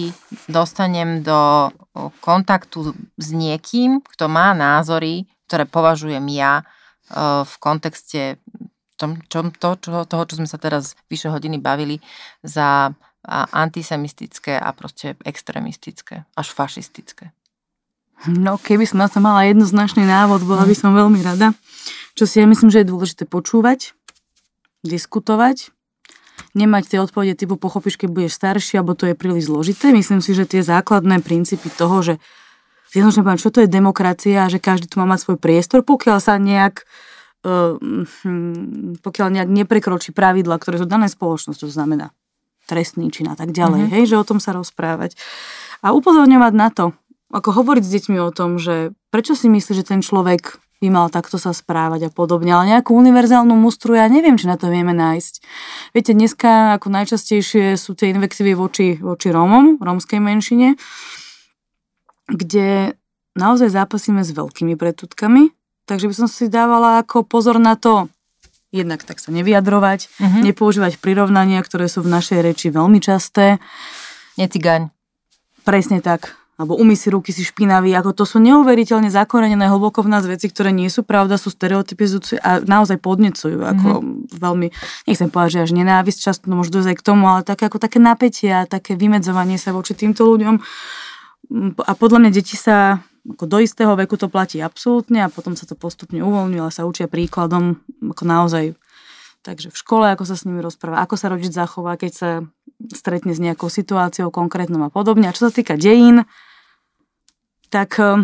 dostanem do kontaktu s niekým, kto má názory, ktoré považujem ja v kontexte tom, čo, to, čo, toho, čo sme sa teraz vyše hodiny bavili, za antisemitické a proste extremistické, až fašistické. No, keby som na to mala jednoznačný návod, bola by som veľmi rada. Čo si ja myslím, že je dôležité počúvať, diskutovať, nemať tie odpovede typu pochopíš, keď budeš starší, alebo to je príliš zložité. Myslím si, že tie základné princípy toho, že zjednodušene poviem, čo to je demokracia a že každý tu má mať svoj priestor, pokiaľ sa nejak uh, pokiaľ nejak neprekročí pravidla, ktoré sú dané spoločnosť, to znamená trestný čin a tak ďalej, mm-hmm. hej, že o tom sa rozprávať. A upozorňovať na to, ako hovoriť s deťmi o tom, že prečo si myslíš, že ten človek by mal takto sa správať a podobne. Ale nejakú univerzálnu mustru ja neviem, či na to vieme nájsť. Viete, dneska ako najčastejšie sú tie invektívy voči, voči Rómom, rómskej menšine, kde naozaj zápasíme s veľkými pretutkami, takže by som si dávala ako pozor na to, jednak tak sa nevyjadrovať, uh-huh. nepoužívať prirovnania, ktoré sú v našej reči veľmi časté. Necigaň. Presne tak alebo umí si ruky si špinavý, ako to sú neuveriteľne zakorenené hlboko v nás veci, ktoré nie sú pravda, sú stereotypizujúce a naozaj podnecujú, ako mm-hmm. veľmi, nechcem povedať, že až nenávisť, často to môže dojsť aj k tomu, ale také, ako také napätie a také vymedzovanie sa voči týmto ľuďom. A podľa mňa deti sa ako do istého veku to platí absolútne a potom sa to postupne uvoľňuje, ale sa učia príkladom, ako naozaj Takže v škole, ako sa s nimi rozpráva, ako sa rodič zachová, keď sa stretne s nejakou situáciou konkrétnou a podobne. A čo sa týka dejín, tak um,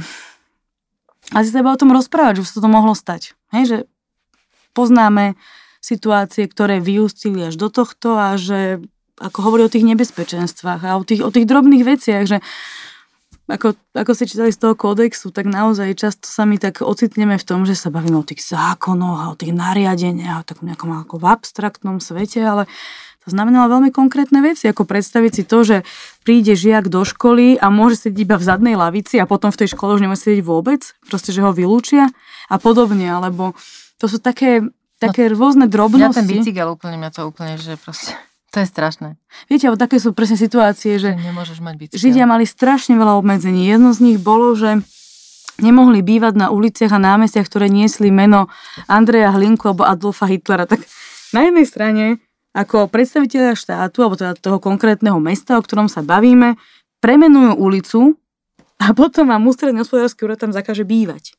asi treba o tom rozprávať, že už sa to mohlo stať. Hej, že poznáme situácie, ktoré vyústili až do tohto a že ako hovorí o tých nebezpečenstvách a o tých, o tých drobných veciach, že ako, ako ste čítali z toho kódexu, tak naozaj často sa my tak ocitneme v tom, že sa bavíme o tých zákonoch a o tých nariadeniach, o takom nejakom ako v abstraktnom svete, ale to znamenalo veľmi konkrétne veci, ako predstaviť si to, že príde žiak do školy a môže sedieť iba v zadnej lavici a potom v tej škole už nemôže sedieť vôbec, proste, že ho vylúčia a podobne, alebo to sú také, také no, rôzne drobnosti. Ja ten bicykel úplne, mňa to úplne, že proste to je strašné. Viete, ale také sú presne situácie, že Nemôžeš mať bicykel. Židia mali strašne veľa obmedzení. Jedno z nich bolo, že nemohli bývať na uliciach a námestiach, ktoré niesli meno Andreja Hlinku alebo Adolfa Hitlera. Tak na jednej strane, ako predstaviteľia štátu, alebo teda toho konkrétneho mesta, o ktorom sa bavíme, premenujú ulicu a potom vám ústredný hospodársky úrad tam zakáže bývať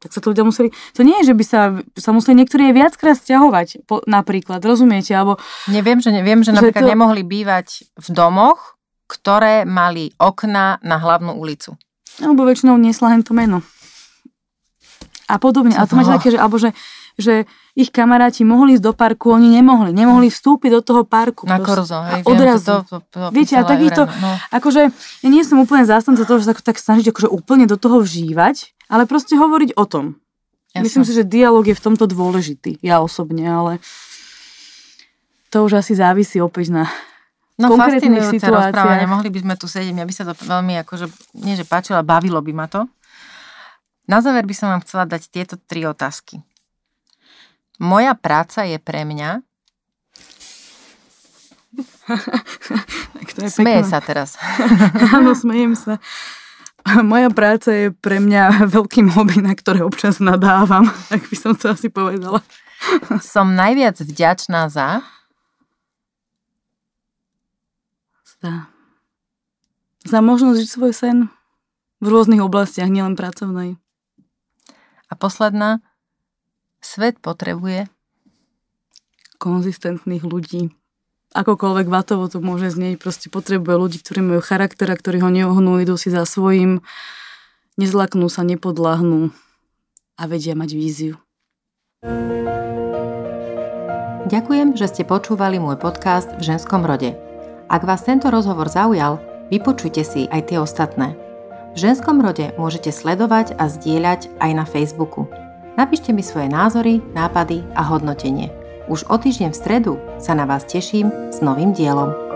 tak sa to ľudia museli... To nie je, že by sa, sa museli niektorí aj viackrát stiahovať, po, napríklad, rozumiete? Alebo, Neviem, že, neviem, že, že napríklad to... nemohli bývať v domoch, ktoré mali okna na hlavnú ulicu. Alebo väčšinou niesla hen to meno. A podobne. A to máte také, že, alebo že, že ich kamaráti mohli ísť do parku, oni nemohli. Nemohli vstúpiť do toho parku. Na korzo, hej. Odrazu. To, to, to, to Viete, a takýchto, no. akože, ja nie som úplne zástanca toho, že sa tak snažiť akože úplne do toho vžívať, ale proste hovoriť o tom. Jasne. Myslím si, že dialog je v tomto dôležitý, ja osobne, ale to už asi závisí opäť na No fascinujúce rozprávanie, mohli by sme tu sedieť, mňa by sa to veľmi akože, nie že páčilo, bavilo by ma to. Na záver by som vám chcela dať tieto tri otázky. Moja práca je pre mňa Smeje sa teraz. Áno, smejem sa. Moja práca je pre mňa veľkým hobby, na ktoré občas nadávam, tak by som to asi povedala. Som najviac vďačná za... Za, za možnosť žiť svoj sen v rôznych oblastiach, nielen pracovnej. A posledná, svet potrebuje konzistentných ľudí akokoľvek vatovo to môže znieť, proste potrebuje ľudí, ktorí majú charakter a ktorí ho neohnú, idú si za svojím, nezlaknú sa, nepodláhnú a vedia mať víziu. Ďakujem, že ste počúvali môj podcast v ženskom rode. Ak vás tento rozhovor zaujal, vypočujte si aj tie ostatné. V ženskom rode môžete sledovať a zdieľať aj na Facebooku. Napíšte mi svoje názory, nápady a hodnotenie. Už o týždeň v stredu sa na vás teším s novým dielom.